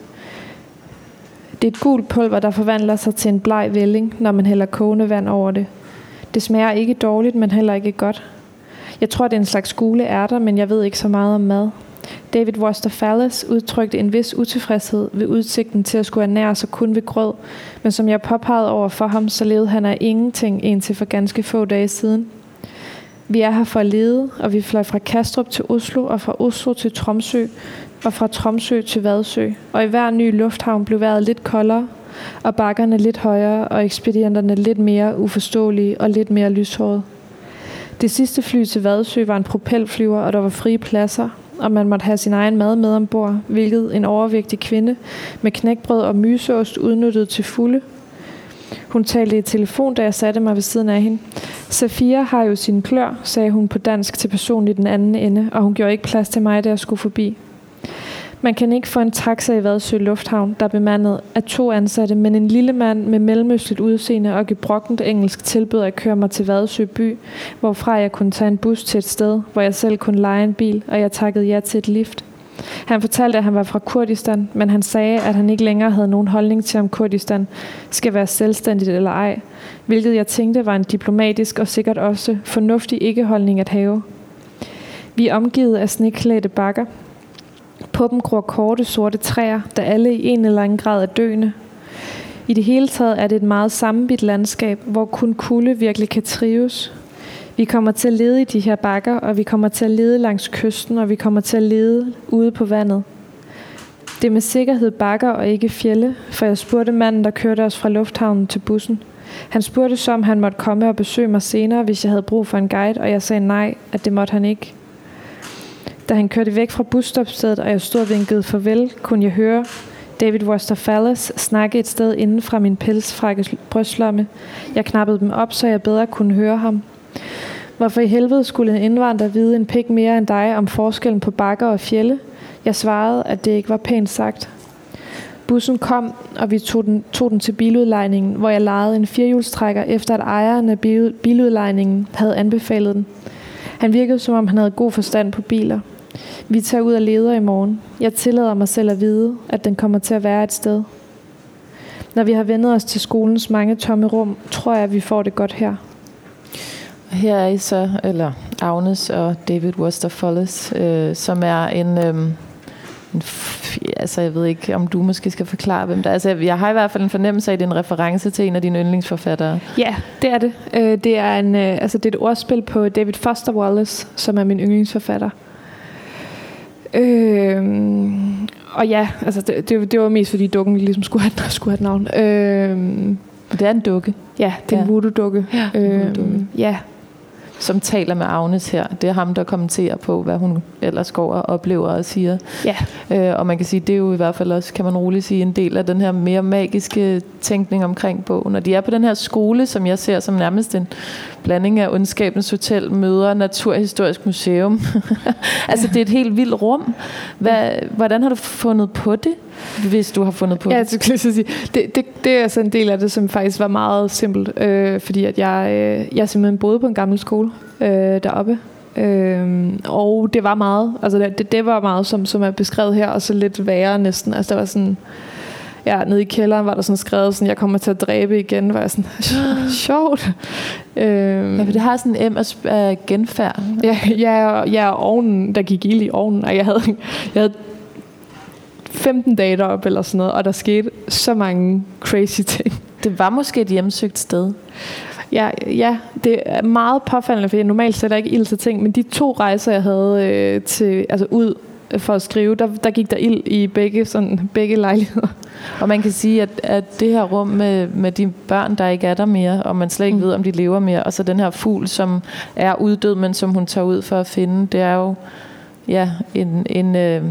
Det er et gult pulver, der forvandler sig til en bleg vælling, når man hælder kogende vand over det. Det smager ikke dårligt, men heller ikke godt. Jeg tror, det er en slags gule ærter, men jeg ved ikke så meget om mad. David Worcester Fallis udtrykte en vis utilfredshed ved udsigten til at skulle ernære sig kun ved grød, men som jeg påpegede over for ham, så levede han af ingenting indtil for ganske få dage siden. Vi er her for at lede, og vi fløj fra Kastrup til Oslo, og fra Oslo til Tromsø, og fra Tromsø til Vadsø. Og i hver ny lufthavn blev vejret lidt koldere, og bakkerne lidt højere, og ekspedienterne lidt mere uforståelige og lidt mere lyshårede. Det sidste fly til Vadsø var en propelflyver, og der var frie pladser, og man måtte have sin egen mad med ombord, hvilket en overvægtig kvinde med knækbrød og myseost udnyttede til fulde. Hun talte i telefon, da jeg satte mig ved siden af hende. Safia har jo sin klør, sagde hun på dansk til personen i den anden ende, og hun gjorde ikke plads til mig, da jeg skulle forbi. Man kan ikke få en taxa i Vadsø Lufthavn, der er bemandet af to ansatte, men en lille mand med mellemøstligt udseende og gebrokkent engelsk tilbød at køre mig til Vadsø by, hvorfra jeg kunne tage en bus til et sted, hvor jeg selv kunne lege en bil, og jeg takkede ja til et lift. Han fortalte, at han var fra Kurdistan, men han sagde, at han ikke længere havde nogen holdning til, om Kurdistan skal være selvstændigt eller ej, hvilket jeg tænkte var en diplomatisk og sikkert også fornuftig ikke-holdning at have. Vi er omgivet af sneklædte bakker, på dem gror korte sorte træer, der alle i en eller anden grad er døende. I det hele taget er det et meget sammenbidt landskab, hvor kun kulde virkelig kan trives. Vi kommer til at lede i de her bakker, og vi kommer til at lede langs kysten, og vi kommer til at lede ude på vandet. Det er med sikkerhed bakker og ikke fjelle, for jeg spurgte manden, der kørte os fra lufthavnen til bussen. Han spurgte så, om han måtte komme og besøge mig senere, hvis jeg havde brug for en guide, og jeg sagde nej, at det måtte han ikke. Da han kørte væk fra busstopstedet, og jeg stod og vinkede farvel, kunne jeg høre David Fallis snakke et sted inden fra min pelsfrakke brystlomme. Jeg knappede dem op, så jeg bedre kunne høre ham. Hvorfor i helvede skulle en indvandrer vide en pik mere end dig om forskellen på bakker og fjelle? Jeg svarede, at det ikke var pænt sagt. Bussen kom, og vi tog den, tog den til biludlejningen, hvor jeg lejede en firehjulstrækker, efter at ejeren af biludlejningen havde anbefalet den. Han virkede, som om han havde god forstand på biler. Vi tager ud og leder i morgen. Jeg tillader mig selv at vide, at den kommer til at være et sted. Når vi har vendet os til skolens mange tomme rum, tror jeg, at vi får det godt her. Her er I så, eller Agnes og David Worcester Folles, øh, som er en, øh, en altså jeg ved ikke, om du måske skal forklare, hvem der er. Altså jeg har i hvert fald en fornemmelse af, at det er en reference til en af dine yndlingsforfattere. Ja, det er det. Øh, det er, en, øh, altså det er et ordspil på David Foster Wallace, som er min yndlingsforfatter. Øh, og ja, altså det, det, det var mest fordi dukken ligesom skulle have, skulle have et navn. Øh, det er en dukke. Ja, det er ja. en voodoo-dukke. Ja, øh, ja, som taler med Agnes her. Det er ham, der kommenterer på, hvad hun ellers går og oplever og siger. Ja. Øh, og man kan sige, det er jo i hvert fald også, kan man roligt sige, en del af den her mere magiske tænkning omkring bogen. Når de er på den her skole, som jeg ser som nærmest en blanding af Ondskabens Hotel, møder Naturhistorisk Museum. altså, det er et helt vildt rum. Hvad, hvordan har du fundet på det? Hvis du har fundet på ja, det. Ja, sige. Det, det, det er altså en del af det, som faktisk var meget simpelt, øh, fordi at jeg, øh, jeg simpelthen boede på en gammel skole øh, deroppe. Øh, og det var meget, altså det, det var meget, som, som er beskrevet her, og så lidt værre næsten. Altså der var sådan, ja, nede i kælderen var der sådan skrevet sådan, jeg kommer til at dræbe igen, var jeg sådan, sjovt. Øhm, ja, for det har sådan en M af genfærd. Ja, ja, ja, ovnen, der gik ild i ovnen, og jeg havde, jeg havde 15 dage derop eller sådan noget, og der skete så mange crazy ting. Det var måske et hjemsøgt sted. Ja, ja, det er meget påfaldende, for jeg normalt sætter ikke ild til ting, men de to rejser, jeg havde øh, til, altså ud for at skrive, der, der gik der ild i begge, sådan, begge lejligheder. Og man kan sige, at, at det her rum med, med de børn, der ikke er der mere, og man slet ikke mm. ved, om de lever mere, og så den her fugl, som er uddød, men som hun tager ud for at finde, det er jo ja, en, en, øh,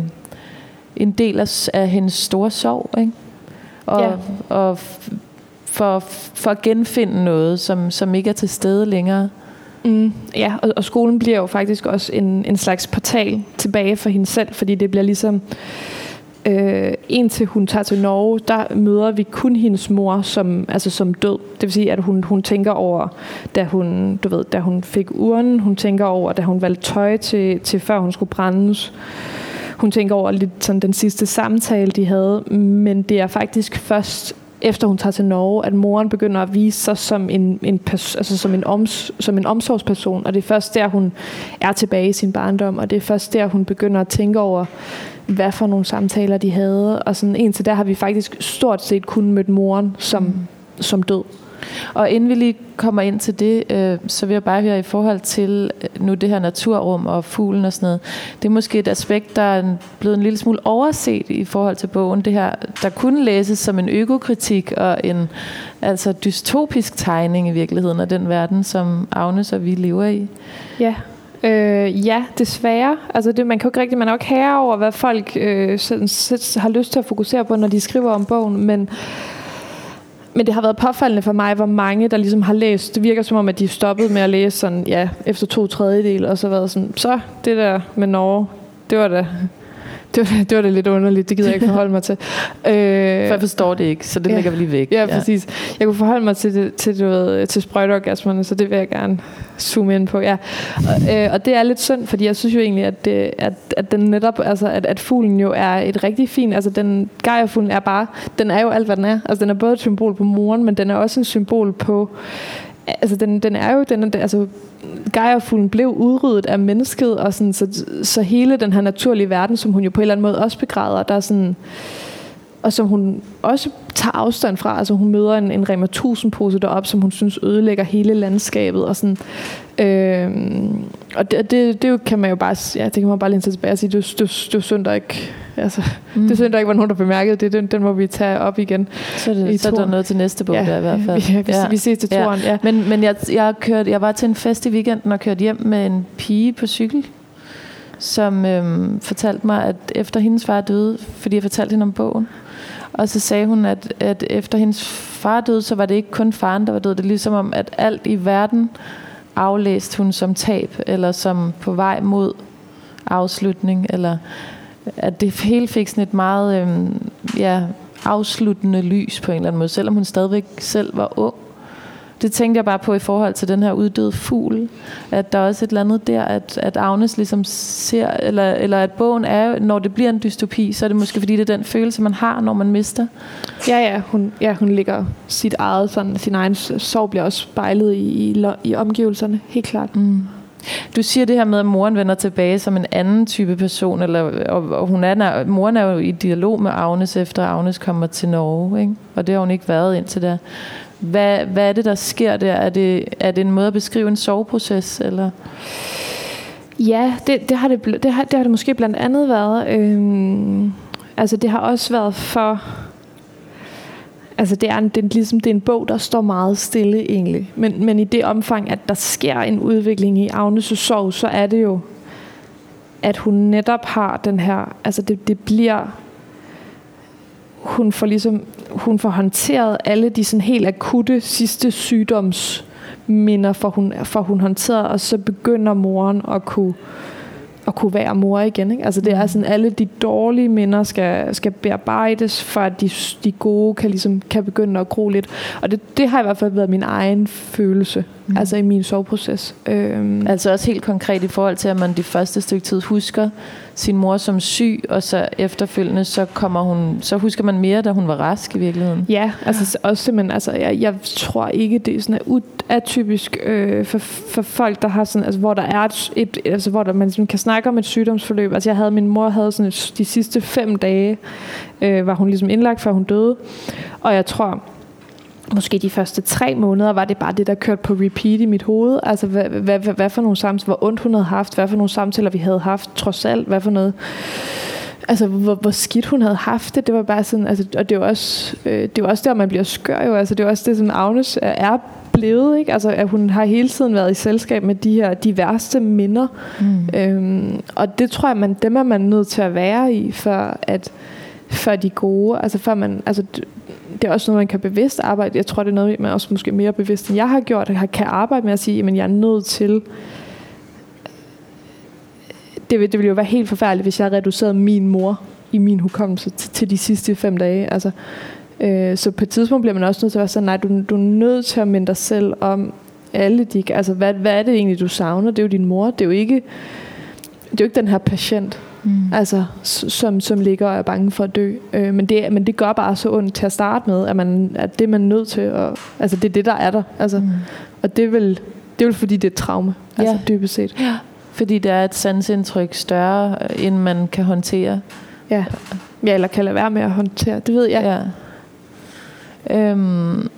en del af, af hendes store sorg, ikke? Og, ja. og for, for at genfinde noget, som, som ikke er til stede længere. Mm, ja, og, og skolen bliver jo faktisk også en, en slags portal tilbage for hende selv, fordi det bliver ligesom... Øh, indtil hun tager til Norge, der møder vi kun hendes mor som, altså som død. Det vil sige, at hun, hun tænker over, da hun, du ved, da hun fik urnen, hun tænker over, da hun valgte tøj til, til før hun skulle brændes. Hun tænker over lidt sådan den sidste samtale, de havde, men det er faktisk først efter hun tager til Norge, at moren begynder at vise sig som en, en, altså som en, oms, som en omsorgsperson, og det er først der, hun er tilbage i sin barndom, og det er først der, hun begynder at tænke over, hvad for nogle samtaler de havde, og sådan indtil der har vi faktisk stort set kun mødt moren som, mm. som død. Og inden vi lige kommer ind til det, øh, så vil jeg bare høre i forhold til øh, nu det her naturrum og fuglen og sådan noget. Det er måske et aspekt, der er blevet en lille smule overset i forhold til bogen. Det her, der kunne læses som en økokritik og en altså dystopisk tegning i virkeligheden af den verden, som Agnes og vi lever i. Ja, Øh, ja, desværre. Altså det, man kan jo ikke rigtig, man er jo ikke herre over, hvad folk øh, sådan, har lyst til at fokusere på, når de skriver om bogen, men men det har været påfaldende for mig, hvor mange, der ligesom har læst. Det virker som om, at de stoppede med at læse sådan, ja, efter to tredjedel, og så været sådan, så det der med Norge, det var da det var, det var da lidt underligt, det gider jeg ikke forholde mig til. Øh, For jeg forstår det ikke, så det ja, lægger vi lige væk. Ja, ja, præcis. Jeg kunne forholde mig til, det, til, du ved, til sprøjteorgasmerne, så det vil jeg gerne zoome ind på. Ja. Og, øh, og det er lidt synd, fordi jeg synes jo egentlig, at, det, at, at den netop, altså, at, at fuglen jo er et rigtig fint, altså den gejerfuglen er bare, den er jo alt, hvad den er. Altså den er både et symbol på moren, men den er også en symbol på altså den, den er jo, den, altså gejerfuglen blev udryddet af mennesket, og sådan, så, så hele den her naturlige verden, som hun jo på en eller anden måde også begræder, der er sådan, og som hun også tager afstand fra. Altså hun møder en, en Rema 1000 pose derop, som hun synes ødelægger hele landskabet. Og, sådan, øh, og det, det, det, kan man jo bare, ja, det kan man bare lige tilbage og sige, det, det, det synd, der ikke, altså, mm. det synd, der ikke var nogen, der bemærkede det. Den, den må vi tage op igen. Så, det, så er der noget til næste bog ja, der i hvert fald. Ja, vi, ja. vi ses til toren. Ja. Ja. Men, men jeg, jeg, kørt, jeg var til en fest i weekenden og kørte hjem med en pige på cykel, som øhm, fortalte mig, at efter hendes far døde, fordi jeg fortalte hende om bogen, og så sagde hun, at, at efter hendes far døde, så var det ikke kun faren, der var død. Det er ligesom om, at alt i verden aflæste hun som tab, eller som på vej mod afslutning, eller at det hele fik sådan et meget øhm, ja, afsluttende lys på en eller anden måde, selvom hun stadigvæk selv var ung det tænkte jeg bare på i forhold til den her uddøde fugl, at der er også et eller andet der, at, at Agnes ligesom ser, eller, eller at bogen er, når det bliver en dystopi, så er det måske fordi, det er den følelse, man har, når man mister. Ja, ja, hun, ja, hun ligger sit eget, sådan, sin egen sorg bliver også spejlet i, i, i omgivelserne, helt klart. Mm. Du siger det her med, at moren vender tilbage som en anden type person, eller, og, og hun er, moren er jo i dialog med Agnes, efter Agnes kommer til Norge, ikke? og det har hun ikke været indtil da. Hvad, hvad er det, der sker der? Er det, er det en måde at beskrive en soveproces? Eller? Ja, det, det, har det, det, har, det har det måske blandt andet været. Øhm, altså det har også været for... Altså det er, en, det, er ligesom, det er en bog, der står meget stille egentlig. Men, men i det omfang, at der sker en udvikling i Agnes' sorg, så er det jo, at hun netop har den her... Altså det, det bliver hun får ligesom hun får håndteret alle de sådan helt akutte sidste sygdomsminder, for hun, for hun håndteret, og så begynder moren at kunne at kunne være mor igen. Ikke? Altså det er mm. sådan, alle de dårlige minder skal, skal bearbejdes, for at de, de gode kan, ligesom, kan begynde at gro lidt. Og det, det har i hvert fald været min egen følelse, mm. altså i min soveproces. Øhm. Altså også helt konkret i forhold til, at man de første stykke tid husker sin mor som syg, og så efterfølgende, så kommer hun, så husker man mere, da hun var rask i virkeligheden. Ja, altså også simpelthen, altså jeg, jeg tror ikke, det er sådan atypisk øh, for, for folk, der har sådan, altså hvor der er et, et altså hvor der, man sådan kan snakke om et sygdomsforløb. Altså jeg havde, min mor havde sådan et, de sidste fem dage, øh, var hun ligesom indlagt, før hun døde, og jeg tror, måske de første tre måneder, var det bare det, der kørte på repeat i mit hoved. Altså, hvad, hvad, hvad, hvad for nogle samtaler, hvor ondt hun havde haft, hvad for nogle samtaler, vi havde haft, trods alt, hvad for noget altså hvor, hvor skidt hun havde haft det. Det var bare sådan, altså, og det var også, øh, det var også der, man bliver skør jo. Altså, det var også det, som Agnes er blevet, ikke? Altså, at hun har hele tiden været i selskab med de her de værste minder. Mm. Øhm, og det tror jeg, man, dem er man nødt til at være i, for at for de gode. Altså, før man, altså, det er også noget, man kan bevidst arbejde. Jeg tror, det er noget, man også måske mere bevidst, end jeg har gjort, at kan arbejde med at sige, at jeg er nødt til det, vil, det ville jo være helt forfærdeligt, hvis jeg reducerede min mor i min hukommelse til, til de sidste fem dage. Altså, øh, så på et tidspunkt bliver man også nødt til at være sådan, nej, du, du er nødt til at minde dig selv om alle de, altså hvad, hvad er det egentlig, du savner? Det er jo din mor, det er jo ikke, det er jo ikke den her patient, mm. altså, som, som ligger og er bange for at dø. Øh, men, det, men det gør bare så ondt til at starte med, at, man, at det er man nødt til, at, altså det er det, der er der. Altså, mm. Og det er, vel, det er vel fordi, det er et traume, ja. altså dybest set. Ja. Fordi der er et sansindtryk større, end man kan håndtere. Ja. ja, eller kan lade være med at håndtere. Det ved jeg. Ja. Øhm,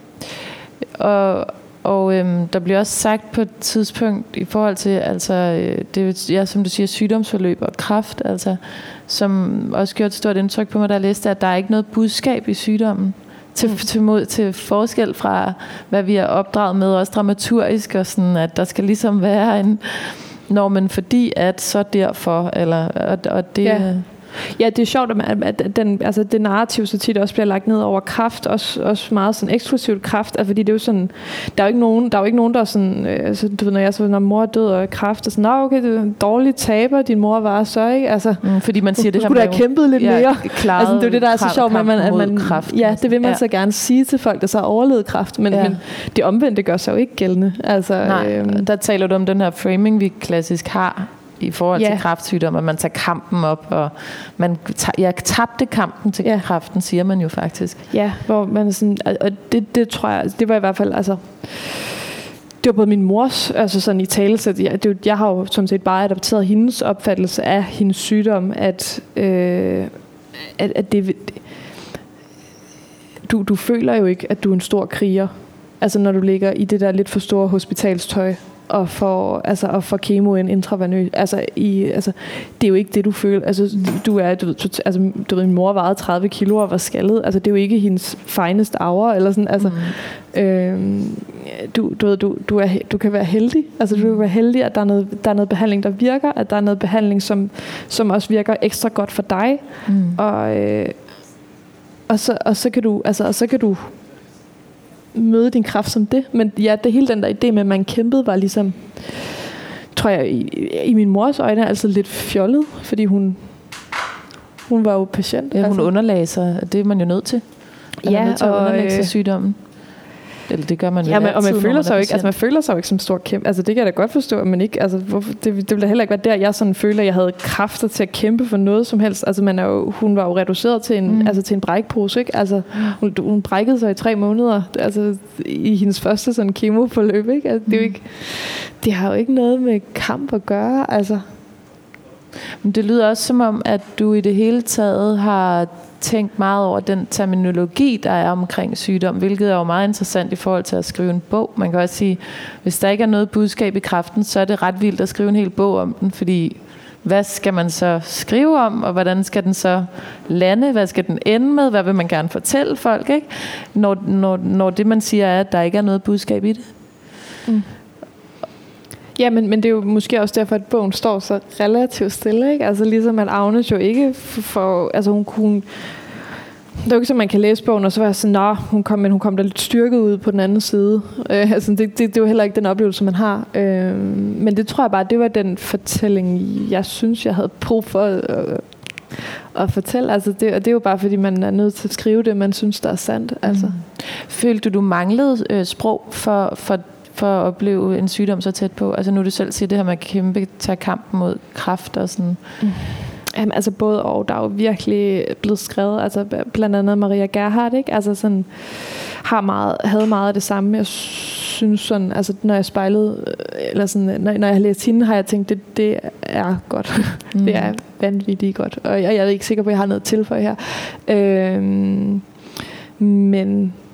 Og, og øhm, der bliver også sagt på et tidspunkt i forhold til, altså, øh, det er ja, som du siger, sygdomsforløb og kraft, altså, som også gjorde et stort indtryk på mig, der læste, at der er ikke noget budskab i sygdommen. Til, mm. til, mod, til forskel fra, hvad vi er opdraget med, også dramaturgisk, og sådan, at der skal ligesom være en, når man fordi at, så derfor, eller, og, og det... Ja. Ja, det er sjovt, at den, altså det narrativ så tit også bliver lagt ned over kraft, også, også meget sådan eksklusivt kraft, altså fordi det er jo sådan, der er jo ikke nogen, der er jo ikke nogen, der er sådan, øh, altså, du ved, når jeg så, når mor er død og kraft, og sådan, nå okay, det er en dårlig taber, din mor var så, ikke? Altså, mm, fordi man siger, du, det skulle da have kæmpet lidt ja, mere. Altså, det er det, der er så sjovt, at man, at man kraft, ja, det vil man ja. så gerne sige til folk, der så har overlevet kraft, men, ja. men det omvendte gør sig jo ikke gældende. Altså, Nej, øhm, der taler du om den her framing, vi klassisk har i forhold ja. til kræftsygdom, at man tager kampen op, og man tager, jeg tabte kampen til ja. kræften, siger man jo faktisk. Ja, hvor man sådan, og det, det tror jeg, det var i hvert fald, altså, det var både min mors, altså sådan i tale, så jeg, det, jeg har jo som set bare adopteret hendes opfattelse af hendes sygdom, at, øh, at, at det, du, du føler jo ikke, at du er en stor kriger. Altså når du ligger i det der lidt for store hospitalstøj, og får, altså, og får kemo ind intravenøs. Altså, i, altså, det er jo ikke det, du føler. Altså, du er, du, ved, altså, du ved, min mor vejede 30 kilo og var skaldet. Altså, det er jo ikke hendes finest hour, eller sådan. Altså, mm. øhm, du, du, ved, du, du, er, du kan være heldig. Altså, du kan være heldig, at der er, noget, der er noget behandling, der virker, at der er noget behandling, som, som også virker ekstra godt for dig. Mm. Og, øh, og, så, og så kan du, altså, og så kan du møde din kraft som det. Men ja, det hele den der idé med, at man kæmpede, var ligesom, tror jeg, i, i min mors øjne, altså lidt fjollet, fordi hun, hun var jo patient. Ja, hun altså. underlagde sig, det er man jo nødt til. Man ja, nødt til og, at underlægge sig øh, sygdommen. Eller det gør man ja, men, og man føler sig jo ikke, altså man føler sig jo ikke som stor kæmpe. Altså det kan jeg da godt forstå, men ikke, altså hvorfor, det, det ville heller ikke være der, jeg sådan føler, at jeg havde kræfter til at kæmpe for noget som helst. Altså man er jo, hun var jo reduceret til en, mm. altså til en brækpose, ikke? Altså hun, hun brækkede sig i tre måneder, altså i hendes første sådan kemoforløb, ikke? Altså, det, er jo mm. ikke, det har jo ikke noget med kamp at gøre, altså. Men det lyder også som om, at du i det hele taget har tænkt meget over den terminologi, der er omkring sygdom, hvilket er jo meget interessant i forhold til at skrive en bog. Man kan også sige, hvis der ikke er noget budskab i kraften, så er det ret vildt at skrive en hel bog om den, fordi hvad skal man så skrive om, og hvordan skal den så lande, hvad skal den ende med, hvad vil man gerne fortælle folk, ikke? Når, når, når det man siger er, at der ikke er noget budskab i det. Mm. Ja, men, men det er jo måske også derfor, at bogen står så relativt stille. Ikke? Altså ligesom at Agnes jo ikke får... Altså hun kunne... Det er jo ikke så, man kan læse bogen, og så være sådan, nå, hun kom, men hun kom da lidt styrket ud på den anden side. Øh, altså, det, det, det er jo heller ikke den oplevelse, man har. Øh, men det tror jeg bare, det var den fortælling, jeg synes, jeg havde brug for at, at fortælle. Altså, det, og det er jo bare, fordi man er nødt til at skrive det, man synes, der er sandt. Altså. Mm. Følte du, du manglede øh, sprog for, for for at opleve en sygdom så tæt på? Altså nu du selv siger det her med at kæmpe, tage kampen mod kræft og sådan. Mm. Jamen, altså både og. Der er jo virkelig blevet skrevet, altså blandt andet Maria Gerhardt, ikke? Altså sådan, har meget, havde meget af det samme. Jeg synes sådan, altså når jeg spejlede, eller sådan, når, når jeg har læst hende, har jeg tænkt, det, det er godt. Mm. det er vanvittigt godt. Og jeg, jeg er ikke sikker på, at jeg har noget til for her. Øhm, men Mm,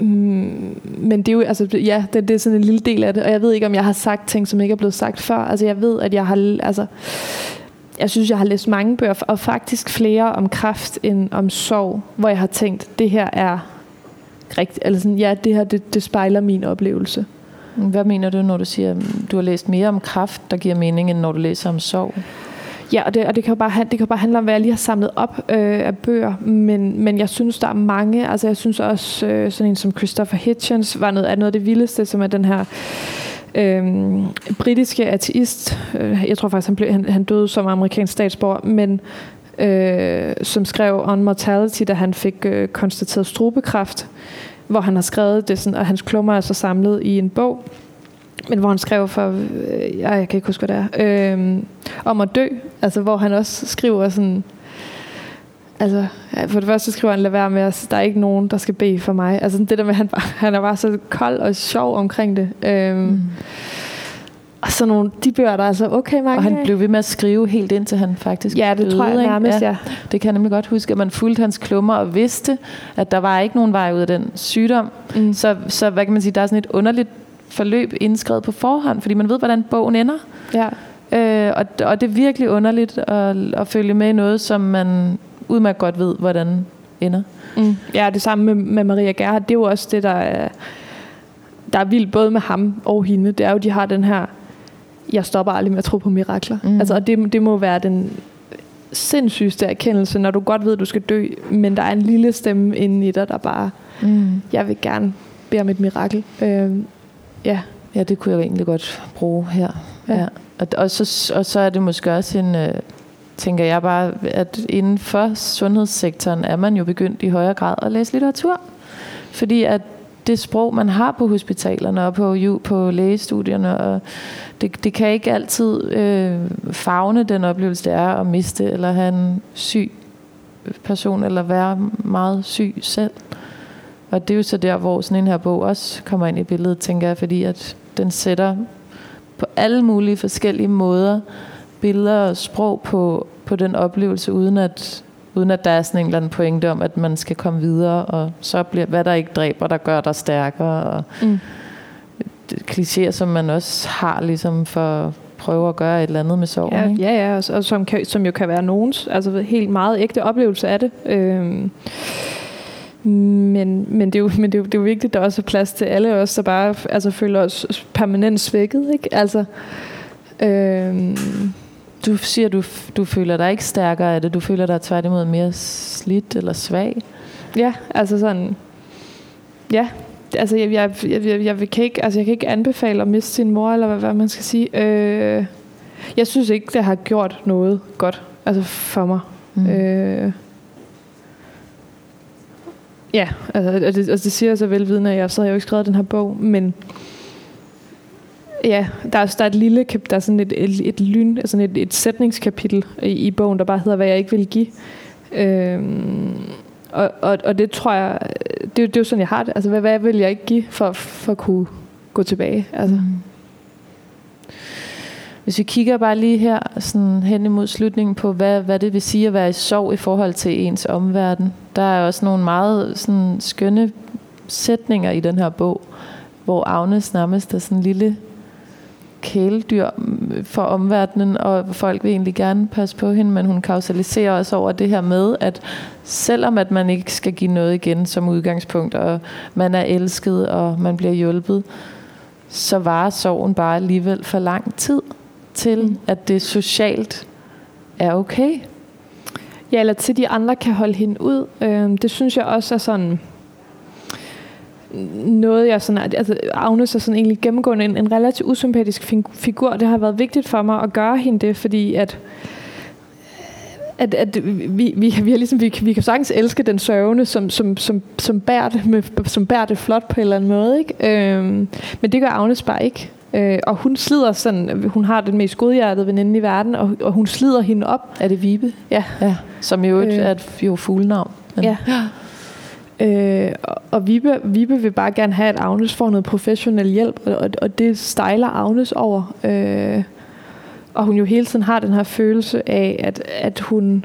Mm, men det er jo, altså, ja, det, det er sådan en lille del af det, og jeg ved ikke, om jeg har sagt ting, som ikke er blevet sagt før. Altså, jeg ved, at jeg har, altså, jeg synes, jeg har læst mange bøger, og faktisk flere om kraft end om sorg, hvor jeg har tænkt, det her er rigtigt, eller sådan, ja, det her, det, det spejler min oplevelse. Hvad mener du, når du siger, mm, du har læst mere om kraft, der giver mening, end når du læser om sorg? Ja, og det, og det kan jo bare, det kan jo bare handle om, hvad jeg lige har samlet op øh, af bøger, men, men jeg synes, der er mange, altså jeg synes også, øh, sådan en som Christopher Hitchens var noget, er noget af det vildeste, som er den her øh, britiske ateist, øh, jeg tror faktisk, han, blev, han, han døde som amerikansk statsborger, men øh, som skrev On Mortality, da han fik øh, konstateret strubekræft, hvor han har skrevet det, sådan, og hans klummer er så samlet i en bog, men hvor han skrev for, øh, jeg kan ikke huske, hvad det er, øh, om at dø, altså hvor han også skriver sådan, altså for det første skriver han, lad være med, at der er ikke nogen, der skal bede for mig. Altså det der med, han, han er bare så kold og sjov omkring det. Øh, mm. Og sådan nogle, de bøger, der er altså okay mange Og han blev ved med at skrive helt indtil han faktisk Ja, det døde, tror jeg nærmest, ja. Det kan jeg nemlig godt huske, at man fulgte hans klummer og vidste, at der var ikke nogen vej ud af den sygdom. Mm. Så, så hvad kan man sige, der er sådan et underligt forløb indskrevet på forhånd, fordi man ved, hvordan bogen ender. Ja. Øh, og, og det er virkelig underligt at, at følge med i noget, som man udmærket godt ved, hvordan ender. Mm. Ja, det samme med, med Maria Gerhardt. Det er jo også det, der er, der er vildt både med ham og hende. Det er jo, de har den her, jeg stopper aldrig med at tro på mirakler. Mm. Altså, og det, det må være den sindssygste erkendelse, når du godt ved, at du skal dø, men der er en lille stemme inde i dig, der bare, Mm. jeg vil gerne bede om et mirakel. Øh, ja. Ja, det kunne jeg egentlig godt bruge her. Ja. Ja. Og, og, så, og så er det måske også en, øh, tænker jeg bare, at inden for sundhedssektoren er man jo begyndt i højere grad at læse litteratur. Fordi at det sprog, man har på hospitalerne og på, på lægestudierne, og det, det kan ikke altid øh, fagne den oplevelse, det er at miste eller have en syg person, eller være meget syg selv. Og det er jo så der, hvor sådan en her bog også kommer ind i billedet, tænker jeg, fordi at den sætter på alle mulige forskellige måder billeder og sprog på, på den oplevelse, uden at, uden at der er sådan en eller anden pointe om, at man skal komme videre, og så bliver, hvad der ikke dræber, der gør dig stærkere, og Mm. klichéer, som man også har ligesom for prøve at gøre et eller andet med sorgen. Ja, ikke? ja, ja og, og som, kan, som jo kan være nogens, altså helt meget ægte oplevelse af det. Øhm, men, men, det er jo, men det er jo, det er jo vigtigt, at der også er plads til alle os, der bare altså, føler os permanent svækket. Ikke? Altså, øhm, Du siger, du, du føler dig ikke stærkere af det, du føler dig tværtimod mere slidt eller svag. ja, altså sådan... Ja, altså jeg, jeg, jeg, jeg, jeg, kan ikke, altså jeg kan ikke anbefale at miste sin mor, eller hvad, hvad man skal sige. Øh, jeg synes ikke, det har gjort noget godt altså for mig. Mm. Øh, ja, altså, og det, og det siger jeg så velvidende, at jeg så har jeg jo ikke skrevet den her bog, men ja, der er, der er et lille, kap- der er sådan et, et, et lyn, altså et, et sætningskapitel i, i bogen, der bare hedder, hvad jeg ikke vil give. Øhm, og, og, og det tror jeg, det, det er jo sådan, jeg har det. Altså, hvad, hvad vil jeg ikke give for, for at kunne gå tilbage? Altså, Mm. Hvis vi kigger bare lige her sådan hen imod slutningen på, hvad, hvad det vil sige at være i sorg i forhold til ens omverden. Der er også nogle meget sådan, skønne sætninger i den her bog, hvor Agnes nærmest er sådan en lille kæledyr for omverdenen, og folk vil egentlig gerne passe på hende, men hun kausaliserer også over det her med, at selvom at man ikke skal give noget igen som udgangspunkt, og man er elsket, og man bliver hjulpet, så varer sorgen bare alligevel for lang tid til, Mm. at det socialt er okay. Ja, eller til de andre kan holde hende ud. Øhm, det synes jeg også er sådan noget, jeg sådan, altså Agnes er sådan egentlig gennemgående en, en relativt usympatisk fig- figur. Det har været vigtigt for mig at gøre hende det, fordi at at, at vi, vi, vi, har ligesom, vi, vi kan sagtens elske den sørgende, som, som, som, som, bærer det med, som bærer det flot på en eller anden måde. Ikke? Øhm, men det gør Agnes bare ikke. Øh, og hun slider sådan, hun har den mest godhjertede veninde i verden, og, og hun slider hende op. Er det Vibe? Ja. ja som jo Øh. er et jo fuglenavn. Men, Ja. Øh, og- og Vibe, Vibe vil bare gerne have, at Agnes får noget professionel hjælp, og, og, og det stejler Agnes over. Øh, og hun jo hele tiden har den her følelse af, at, at hun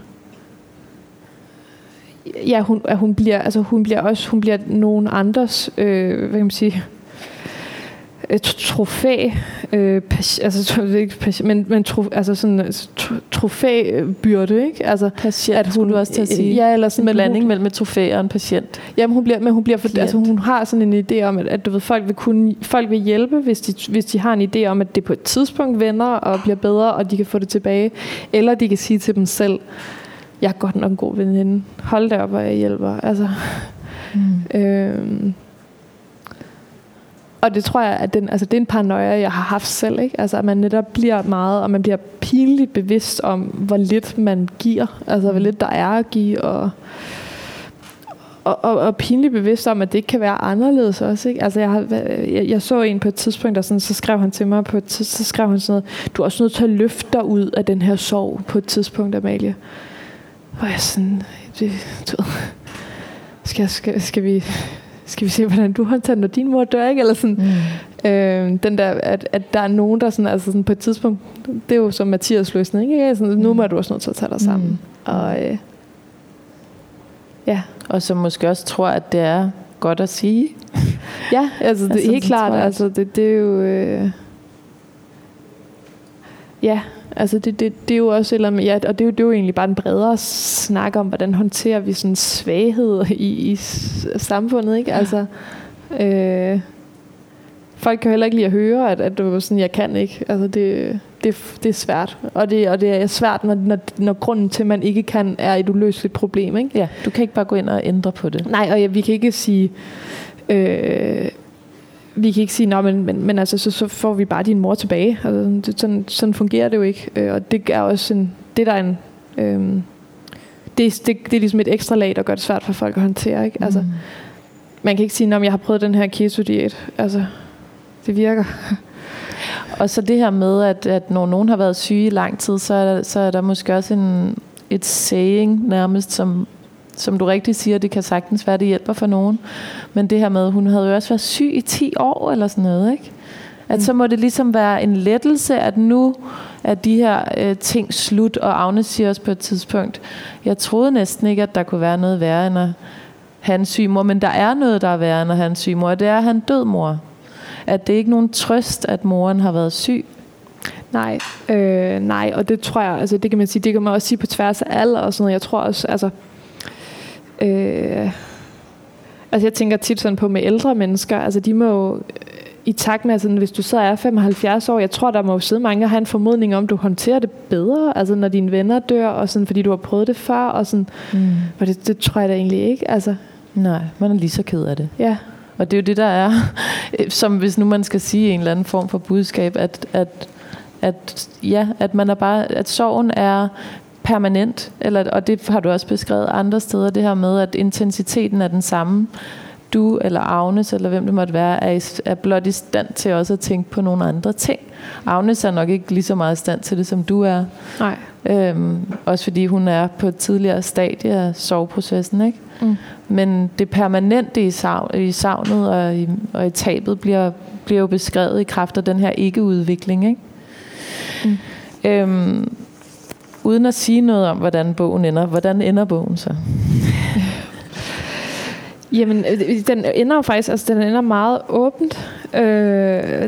ja, hun, at hun bliver, altså hun bliver også, hun bliver nogen andres, øh, hvad kan man sige, et trofæ, øh, pas, altså ikke pas, men, men tro, altså sådan tro, trofæbyrde, ikke? Altså, Patient, at hun du også til at sige. Ja, eller sådan en blanding hun, mellem et trofæ og en patient. Jamen hun bliver, men hun bliver for, altså hun har sådan en idé om, at, at du ved, folk vil kunne, folk vil hjælpe, hvis de, hvis de har en idé om, at det på et tidspunkt vender og bliver bedre, og de kan få det tilbage. Eller de kan sige til dem selv, jeg er godt nok en god veninde. Hold da op, og jeg hjælper. Altså, Mm. øhm, og det tror jeg, at den, altså, det er en paranoia, jeg har haft selv. Ikke? Altså, at man netop bliver meget, og man bliver pinligt bevidst om, hvor lidt man giver. Altså, hvor lidt der er at give, og, og, og, og pinligt bevidst om, at det ikke kan være anderledes også. Ikke? Altså, jeg, har, jeg, jeg så en på et tidspunkt, der sådan, så skrev han til mig, på et, tids- så skrev han sådan noget, du er også nødt til at løfte dig ud af den her sorg på et tidspunkt, Amalie. Hvor jeg sådan, det, du ved, skal, skal, skal vi skal vi se, hvordan du håndterer, når din mor dør, ikke? Eller sådan, mm. øh, den der, at, at der er nogen, der sådan, altså sådan på et tidspunkt, det er jo som Mathias løsning, ikke? Sådan, nu må du også nødt til at tage dig sammen. Mm. Og, øh, ja. Og som måske også tror, at det er godt at sige. ja, altså det er altså, helt klart, altså det, det er jo... Øh, ja, Altså det, det, det er jo også eller ja, og det er, jo, det er jo egentlig bare en bredere snak om, hvordan håndterer vi sådan svaghed i, i samfundet, ikke? Altså, øh, folk kan heller ikke lide at høre, at, at du sådan, jeg kan ikke. Altså det, det, det er svært. Og det, og det er svært, når, når, når grunden til, at man ikke kan, er et uløseligt problem, ikke? Ja, du kan ikke bare gå ind og ændre på det. Nej, og ja, vi kan ikke sige, øh, vi kan ikke sige, men, men, men altså, så, så får vi bare din mor tilbage. Altså, det, sådan, sådan fungerer det jo ikke. Øh, og det er også en, det der er en, øh, det, det, det er ligesom et ekstra lag, der gør det svært for folk at håndtere. Ikke? Altså, mm. Man kan ikke sige, at jeg har prøvet den her keto-diæt. Altså, det virker. Og så det her med, at, at når nogen har været syge i lang tid, så er der, så er der måske også en, et saying nærmest, som som du rigtig siger, det kan sagtens være, det hjælper for nogen. Men det her med, hun havde jo også været syg i 10 år eller sådan noget, ikke? At mm. så må det ligesom være en lettelse, at nu er de her øh, ting slut, og Agnes siger også på et tidspunkt, jeg troede næsten ikke, at der kunne være noget værre end at have en syg mor, men der er noget, der er værre end at have en syg mor, og det er at have en død mor. At det er ikke nogen trøst, at moren har været syg. Nej, øh, nej, og det tror jeg, altså det kan man sige, det kan man også sige på tværs af alder og sådan noget. Jeg tror også, altså Øh, altså jeg tænker tit sådan på med ældre mennesker, altså de må jo, øh, i takt med, altså hvis du så er 75 år, jeg tror, der må jo sidde mange og have en formodning om, du håndterer det bedre, altså når dine venner dør, og sådan, fordi du har prøvet det før, og sådan, mm. og det, det tror jeg da egentlig ikke, altså. Nej, man er lige så ked af det. Ja. Og det er jo det, der er, som hvis nu man skal sige en eller anden form for budskab, at, at, at ja, at man er bare, at sorgen er permanent, eller, og det har du også beskrevet andre steder, det her med, at intensiteten er den samme. Du eller Agnes, eller hvem det måtte være, er, er blot i stand til også at tænke på nogle andre ting. Agnes er nok ikke lige så meget i stand til det, som du er. Nej. Øhm, også fordi hun er på et tidligere stadie af soveprocessen. Ikke? Mm. Men det permanente i, savn, i savnet og i, og i tabet bliver, bliver jo beskrevet i kraft af den her ikke-udvikling. Ikke? Mm. Øhm, uden at sige noget om, hvordan bogen ender. Hvordan ender bogen så? Jamen, øh, den ender jo faktisk, altså den ender meget åbent. Øh,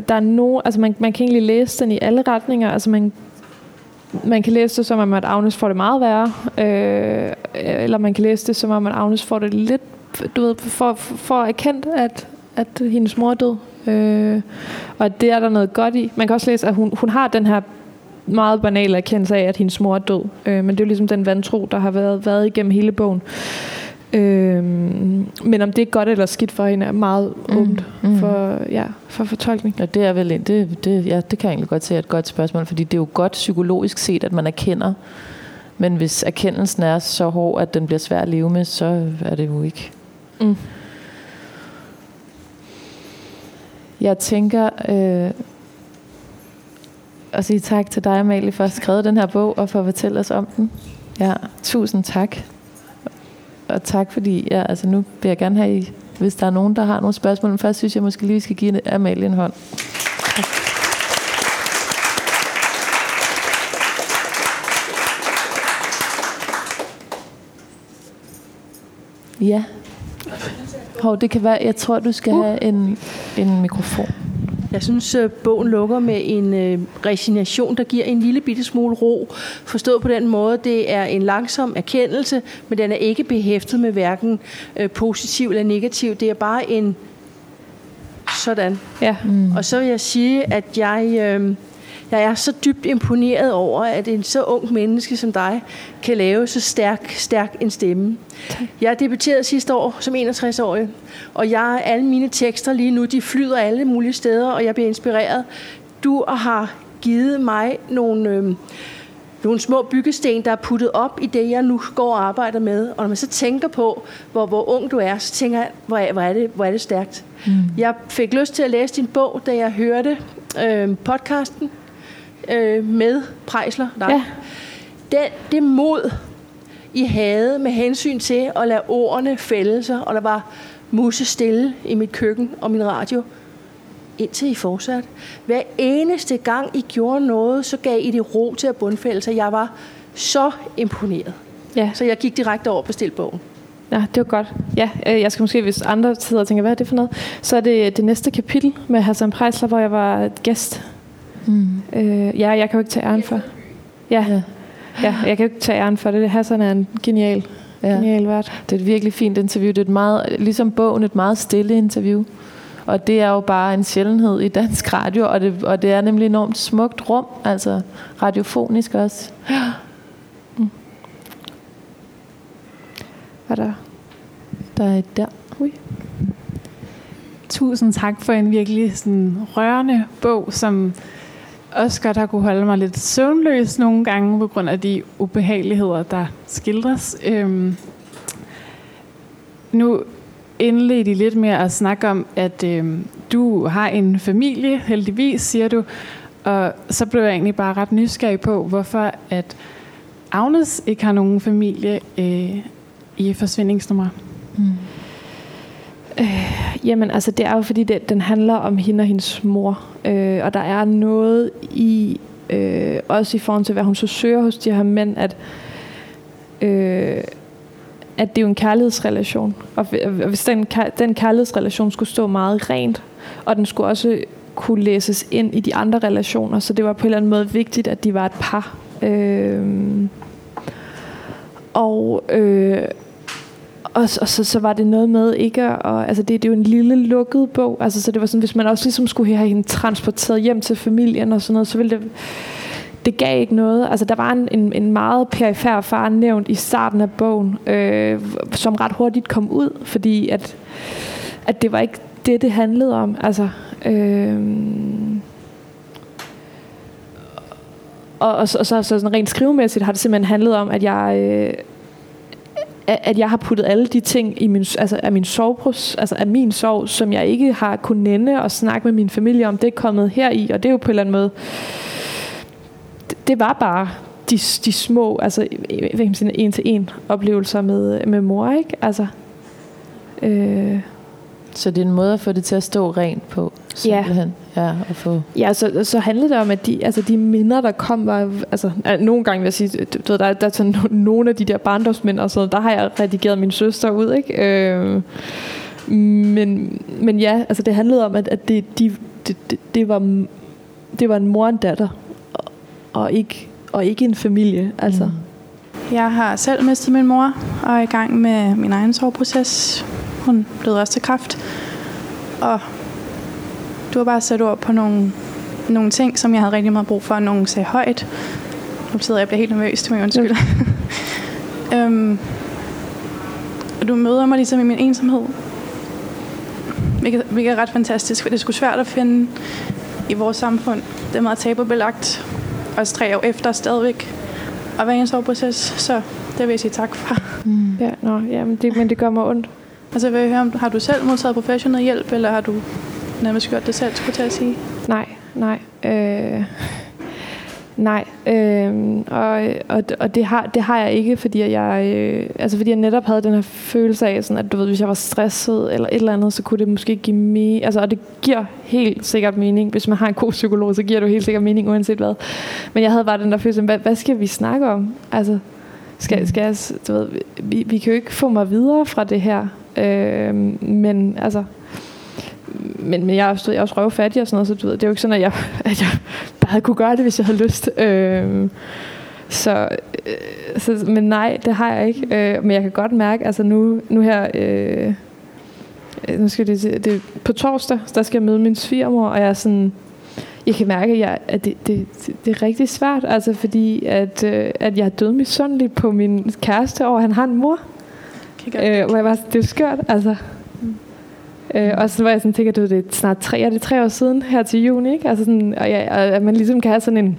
der er no, altså man, man kan egentlig læse den i alle retninger. Altså man, man kan læse det som om, at Agnes får det meget værre. Øh, eller man kan læse det som om, at Agnes får det lidt, du ved, for, for erkendt, at, at hendes mor er død. Øh, og det er der noget godt i. Man kan også læse, at hun, hun har den her meget banal erkendelse af, at hendes mor er død. Øh, men det er jo ligesom den vantro, der har været, været igennem hele bogen. Øh, men om det er godt eller skidt for hende, er meget mm. åbent mm. for, ja, for fortolkning. Ja, det er vel det, det, ja, det kan jeg egentlig godt se er et godt spørgsmål, fordi det er jo godt psykologisk set, at man erkender, men hvis erkendelsen er så hård, at den bliver svær at leve med, så er det jo ikke. Mm. Jeg tænker, øh, og sige tak til dig, Amalie, for at skrevet den her bog og for at fortælle os om den. Ja, tusind tak. Og tak fordi, ja, altså nu vil jeg gerne have, hvis der er nogen, der har nogle spørgsmål. Men først synes jeg måske lige, vi skal give Amalie en hånd. Tak. Ja. Hov, det kan være, jeg tror, du skal uh. have en, en mikrofon. Jeg synes, øh, bogen lukker med en øh, resignation, der giver en lille bitte smule ro. Forstået på den måde, det er en langsom erkendelse, men den er ikke behæftet med hverken øh, positiv eller negativ. Det er bare en sådan. Ja. Mm. Og så vil jeg sige, at jeg... Øh, jeg er så dybt imponeret over, at en så ung menneske som dig kan lave så stærk, stærk en stemme. Jeg debuterede sidste år som 61-årig, og jeg, alle mine tekster lige nu, de flyder alle mulige steder, og jeg bliver inspireret. Du har givet mig nogle... Øh, nogle små byggesten, der er puttet op i det, jeg nu går og arbejder med. Og når man så tænker på, hvor, hvor ung du er, så tænker jeg, hvor er, hvor er, det, hvor er det stærkt. Mm. Jeg fik lyst til at læse din bog, da jeg hørte øh, podcasten øh, med Prejsler. Nej. Ja. Den, det mod, I havde med hensyn til at lade ordene fælde sig, og der var musse stille i mit køkken og min radio, indtil I fortsat. Hver eneste gang I gjorde noget, så gav I det ro til at bundfælde sig. Jeg var så imponeret. Ja. Så jeg gik direkte over og bestilte bogen. Ja, det var godt. Ja, øh, jeg skal måske, hvis andre sidder og tænker, hvad er det for noget? Så er det det næste kapitel med Hassan Preisler, hvor jeg var gæst. Mm. Øh, ja, jeg kan jo ikke tage æren for. Ja, Ja. ja, jeg kan jo ikke tage æren for det. Hassan er en genial, Ja. genial vært. Det er et virkelig fint interview. Det er et meget, ligesom bogen, et meget stille interview. Og det er jo bare en sjældenhed i dansk radio, og det, og det er nemlig enormt smukt rum, altså radiofonisk også. Var der? Der er et der. Tusind tak for en virkelig sådan rørende bog, som også godt har kunne holde mig lidt søvnløs nogle gange på grund af de ubehageligheder, der skildres. Øhm, nu indledte I lidt med at snakke om, at øhm, du har en familie, heldigvis, siger du. Og så blev jeg egentlig bare ret nysgerrig på, hvorfor at Agnes ikke har nogen familie øh, i forsvindingsnummer. Mm. Øh, Jamen, altså, det er jo fordi, det, den handler om hende og hendes mor. Øh, og der er noget i, øh, også i forhold til, hvad hun så søger hos de her mænd, at, øh, at det er jo en kærlighedsrelation. Og og hvis den, den kærlighedsrelation skulle stå meget rent, og den skulle også kunne læses ind i de andre relationer, så det var på en eller anden måde vigtigt, at de var et par. Øh, og øh, og, og så, så var det noget med ikke at, og, altså det, det er jo en lille lukket bog, altså så det var sådan, hvis man også ligesom skulle have hende transporteret hjem til familien og sådan noget, så ville det, det gav ikke noget. Altså der var en, en, en meget perifær far nævnt i starten af bogen, øh, som ret hurtigt kom ud, fordi at, at det var ikke det, det handlede om. Altså, øh, og, og, så, og så, så sådan rent skrivemæssigt har det simpelthen handlet om, at jeg... Øh, at at jeg har puttet alle de ting i min, altså af min sovepros, altså af min sov, som jeg ikke har kunnet nænde og snakke med min familie om, det er kommet her i, og det er jo på en eller anden måde, det, det var bare de, de små, altså hvad kan man sige, en til en oplevelser med, med mor, ikke? Altså, øh, Så det er en måde at få det til at stå rent på, simpelthen. Ja, og få... Ja, så, så handlede det om, at de, altså de minder, der kom, var, altså ja, nogle gange vil jeg sige, du, ved, der, der er sådan no- nogle af de der barndomsminder, og sådan noget, der har jeg redigeret min søster ud, ikke? Øh, men, men ja, altså det handlede om, at, at det, de, det, det, det, var, det var en mor og en datter, og, og, ikke, og ikke en familie, altså. Mm. Jeg har selv mistet min mor og er i gang med min egen sorgproces. Hun blev også til kræft. Og du har bare sat ord på nogle, nogle ting, som jeg havde rigtig meget brug for, at nogen sagde højt. Nu sidder jeg og bliver helt nervøs, det må jeg undskylde. øhm, og du møder mig ligesom i min ensomhed. Hvilket, hvilket er ret fantastisk, for det er sgu svært at finde i vores samfund. Det er meget tabubelagt. Også tre år efter stadigvæk at være i en soveproces, så det vil jeg sige tak for. Mm. Ja, nå, ja men, det, men det gør mig ondt. Altså vil jeg høre, om har du selv modtaget professionel hjælp, eller har du nærmest gjort det selv, skulle jeg sige? Nej, nej. Øh, nej. Øh, og og, og det, har, det har jeg ikke, fordi jeg, øh, altså fordi jeg netop havde den her følelse af, sådan, at du ved, hvis jeg var stresset eller et eller andet, så kunne det måske give mening. Altså, og det giver helt sikkert mening. Hvis man har en god psykolog, så giver det jo helt sikkert mening, uanset hvad. Men jeg havde bare den der følelse, hvad, hvad skal vi snakke om? Altså, skal, skal jeg, du ved, vi, vi kan jo ikke få mig videre fra det her. Øh, men altså, men, men jeg er også, jeg er også røvfattig og sådan noget, så du ved, det er jo ikke sådan, at jeg, at jeg bare kunne gøre det, hvis jeg havde lyst. Øh, så, øh, så, men nej, det har jeg ikke. Øh, men jeg kan godt mærke, altså nu, nu her, øh, nu skal det, det, på torsdag, der skal jeg møde min svigermor, og jeg er sådan, jeg kan mærke, at, jeg, at det, det, det, er rigtig svært, altså fordi, at, øh, at jeg er død misundelig på min kæreste, og han har en mor. Øh, hvor jeg var, det er skørt, altså. Øh, og så var jeg sådan, tænker, du, det er snart tre, er det tre år siden her til juni, ikke? Altså sådan, og, ja, og at man ligesom kan have sådan en,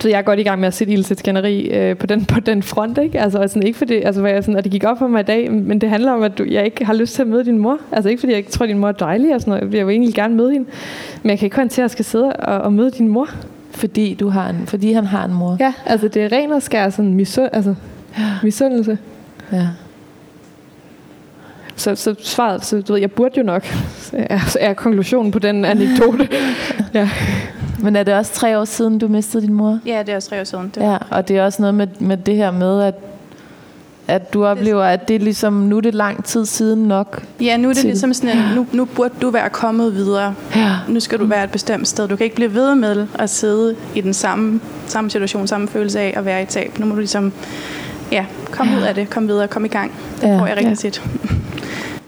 så jeg er godt i gang med at sætte ild til skænderi øh, på, den, på den front, ikke? Altså sådan, ikke fordi, altså, hvor jeg sådan, at det gik op for mig i dag, men det handler om, at du, jeg ikke har lyst til at møde din mor. Altså ikke fordi, jeg ikke tror, at din mor er dejlig og sådan noget. Jeg vil egentlig gerne møde hende. Men jeg kan ikke håndtere, at jeg skal sidde og, og møde din mor. Fordi, du har en, fordi han har en mor. Ja, altså det er ren og skær sådan misund, altså, misundelse. Ja. Så, så svaret, så du ved, jeg burde jo nok, er, er konklusionen på den anekdote. ja. Men er det også tre år siden, du mistede din mor? Ja, det er også tre år siden. Det Ja, og det er også noget med, med det her med, at, at du oplever, at det er ligesom, nu er det lang tid siden nok. Ja, nu er det til- ligesom sådan, en, nu, nu burde du være kommet videre. Ja. Nu skal du være et bestemt sted. Du kan ikke blive ved med at sidde i den samme, samme situation, samme følelse af at være i tab. Nu må du ligesom, ja, komme ud af det, komme videre, komme i gang. Det Ja. får jeg rigtig Ja. tit.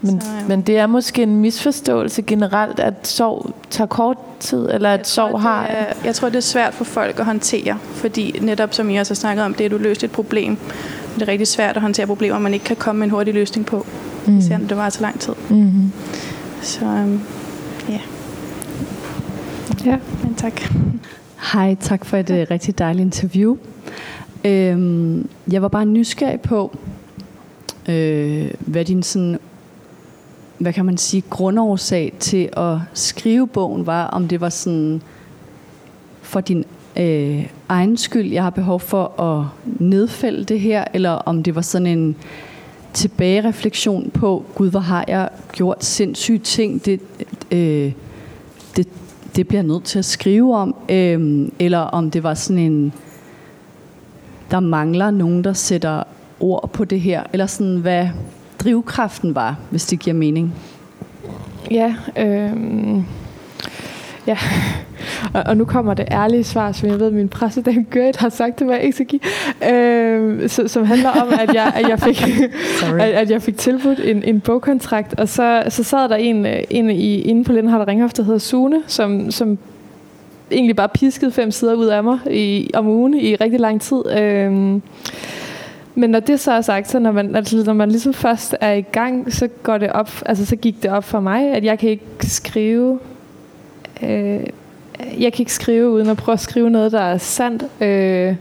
Men, Så, ja. men det er måske en misforståelse generelt, at sorg tager kort tid, eller at sorg tror, har... det er, jeg tror, det er svært for folk at håndtere, fordi netop som I også har snakket om, det er, at du løst et problem. Det er rigtig svært at håndtere problemer, man ikke kan komme med en hurtig løsning på, mm. især når det varer så lang tid. Mm-hmm. Så øhm, ja, ja. men tak. Hej, tak for et uh, rigtig dejligt interview. Øhm, jeg var bare nysgerrig på, øh, hvad din sådan, hvad kan man sige, grundårsag til at skrive bogen var, om det var sådan for din øh, egen skyld, jeg har behov for at nedfælde det her, eller om det var sådan en tilbagereflektion på, gud, hvor har jeg gjort sindssyge ting, det, øh, det, det bliver jeg nødt til at skrive om, øh, eller om det var sådan en, der mangler nogen, der sætter ord på det her, eller sådan, hvad drivkraften var, hvis det giver mening. Ja, øh, ja. Og, og nu kommer det ærlige svar, som jeg ved, min præsident Gert har sagt til mig, ikke skal give, øh, så, som handler om, at jeg, at jeg fik, at, at jeg fik tilbudt en, en bogkontrakt, og så, så sad der en, en i, inde på Lindhardt Ringhof, der hedder Sune, som, som egentlig bare piskede fem sider ud af mig i, om ugen i rigtig lang tid. Øh, men når det så er sagt, så når man, altså, når man ligesom først er i gang, så går det op, altså så gik det op for mig, at jeg kan ikke skrive, øh, jeg kan ikke skrive uden at prøve at skrive noget, der er sandt. Øh,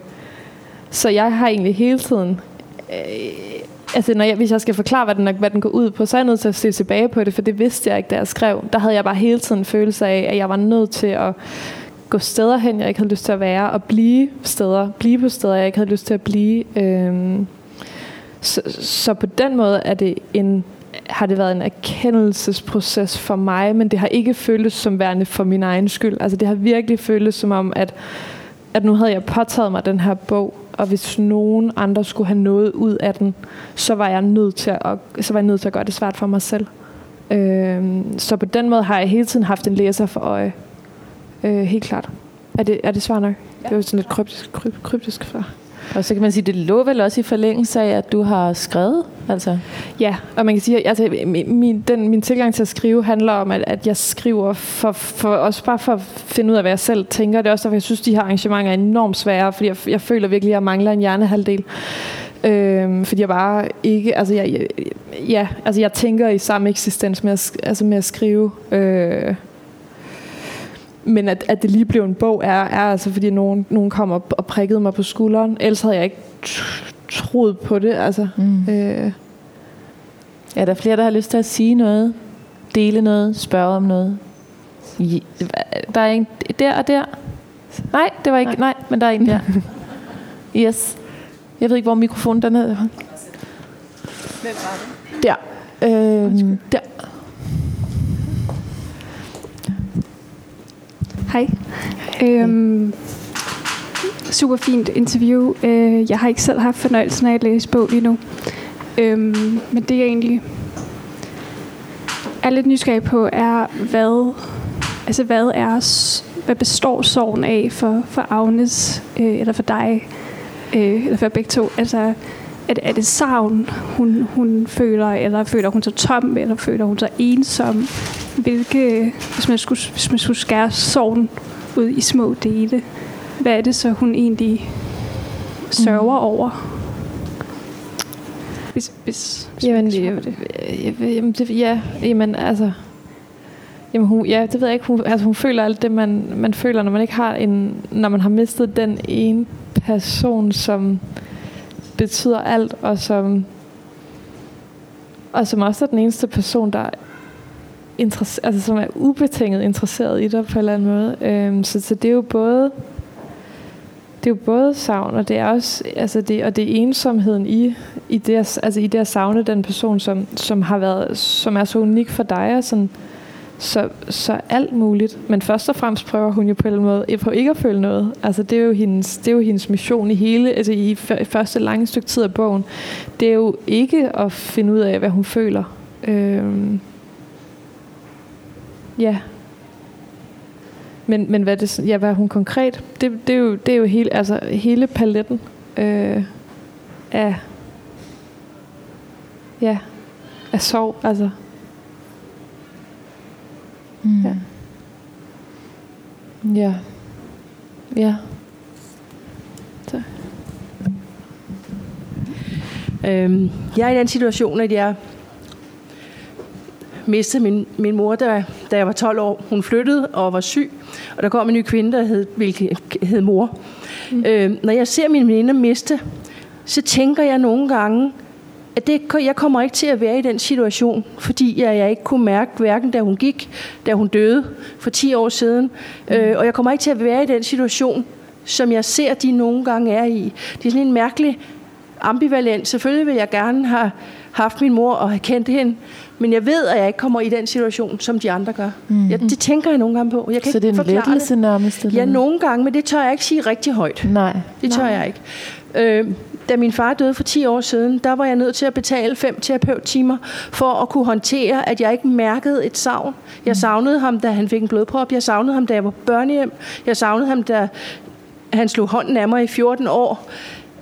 så jeg har egentlig hele tiden, øh, altså når jeg, hvis jeg skal forklare, hvad den, er- hvad den går ud på, så er jeg nødt til at se tilbage på det, for det vidste jeg ikke, da jeg skrev. Der havde jeg bare hele tiden følelse af, at jeg var nødt til at gå steder hen, jeg ikke havde lyst til at være, og blive steder, blive på steder, jeg ikke havde lyst til at blive. Øhm, så, så på den måde er det en, har det været en erkendelsesproces for mig, men det har ikke føltes som værende for min egen skyld. Altså det har virkelig føltes som om, at, at nu havde jeg påtaget mig den her bog, og hvis nogen andre skulle have noget ud af den, så var jeg nødt til at, så var jeg nødt til at gøre det svært for mig selv. Øhm, så på den måde har jeg hele tiden haft en læser for øje. Øh, helt klart. Er det, er det svar nok? Ja. Det var sådan lidt kryptisk, kryp, kryptisk svar. Og så kan man sige, det lå vel også i forlængelse af, at du har skrevet, altså. Ja, og man kan sige, at altså, min, min, den, min tilgang til at skrive handler om, at, at jeg skriver for, for, også bare for at finde ud af, hvad jeg selv tænker. Det er også derfor, jeg synes, de her arrangementer er enormt svære, fordi jeg, jeg føler virkelig, at jeg mangler en hjernehalvdel. Øhm, fordi jeg bare ikke, altså jeg, jeg, ja, altså jeg tænker i samme eksistens med at, altså med at skrive. Øh, men at, at det lige blev en bog, er, er altså fordi nogen, nogen kom op og prikkede mig på skulderen. Ellers havde jeg ikke troet på det. Altså, Mm. øh, Er der flere, der har lyst til at sige noget? Dele noget? Spørge om noget? Der er en der og der. Nej, det var ikke. Nej, nej men der er en der. Yes. Jeg ved ikke, hvor mikrofonen den er. Hvem var det? Der. Øhm, der. Hej. Øhm, super fint interview. Øh, jeg har ikke selv haft fornøjelsen af at læse bog lige nu. Øhm, men det jeg egentlig er lidt nysgerrig på, er, hvad, altså, hvad, er, hvad består sorgen af for, for Agnes, øh, eller for dig, øh, eller for begge to? Altså, er det, er det savn, hun, hun føler, eller føler hun sig tom, eller føler hun sig ensom? Hvilke, hvis man skulle, hvis man skulle skære sorgen ud i små dele, hvad er det så, hun egentlig sørger mm. over? Hvis, hvis, hvis Jamen, man det. jamen, det, ja, jamen, altså, jamen, hun, ja, det ved jeg ikke, hun, altså, hun føler alt det, man, man føler, når man ikke har en, når man har mistet den ene person, som betyder alt, og som, og som også er den eneste person, der interesse, altså, som er ubetinget interesseret i dig på en eller anden måde. Øhm, så, så det er jo både det er jo både savn, og det er også altså det, og det er ensomheden i, i, det, altså i det at savne den person, som, som, har været, som er så unik for dig, og sådan, så, så alt muligt. Men først og fremmest prøver hun jo på en måde på ikke at føle noget. Altså det er jo hendes, det er jo hendes mission i hele, altså i første lange stykke tid af bogen. Det er jo ikke at finde ud af, hvad hun føler. Øhm, ja. Men, men hvad, det, ja, hvad er hun konkret? Det, det, er jo, det er jo hele, altså, hele paletten øh, af, ja, af sorg. Altså, Mm. Ja. Ja. Ja. Så. Øhm, jeg er i den situation, at jeg mistede min, min mor, da, da jeg var 12 år. Hun flyttede og var syg, og der kom en ny kvinde, der hed, hvilket hed mor. Mm. Øhm, når jeg ser min veninde miste, så tænker jeg nogle gange, at det, jeg kommer ikke til at være i den situation, fordi jeg, jeg ikke kunne mærke, hverken da hun gik, da hun døde for 10 år siden, mm. øh, og jeg kommer ikke til at være i den situation, som jeg ser, de nogle gange er i. Det er sådan en mærkelig ambivalent. Selvfølgelig vil jeg gerne have haft min mor og have kendt hende, men jeg ved, at jeg ikke kommer i den situation, som de andre gør. Mm. Jeg, det tænker jeg nogle gange på. Jeg kan Så det er en lettelse nærmest? Ja, nogle gange, men det tør jeg ikke sige rigtig højt. Nej. Det tør Nej. jeg ikke. Øh, da min far døde for 10 år siden, der var jeg nødt til at betale fem terapeuttimer for at kunne håndtere, at jeg ikke mærkede et savn. Jeg savnede ham, da han fik en blodprop. Jeg savnede ham, da jeg var børnehjem. Jeg savnede ham, da han slog hånden af mig i 14 år.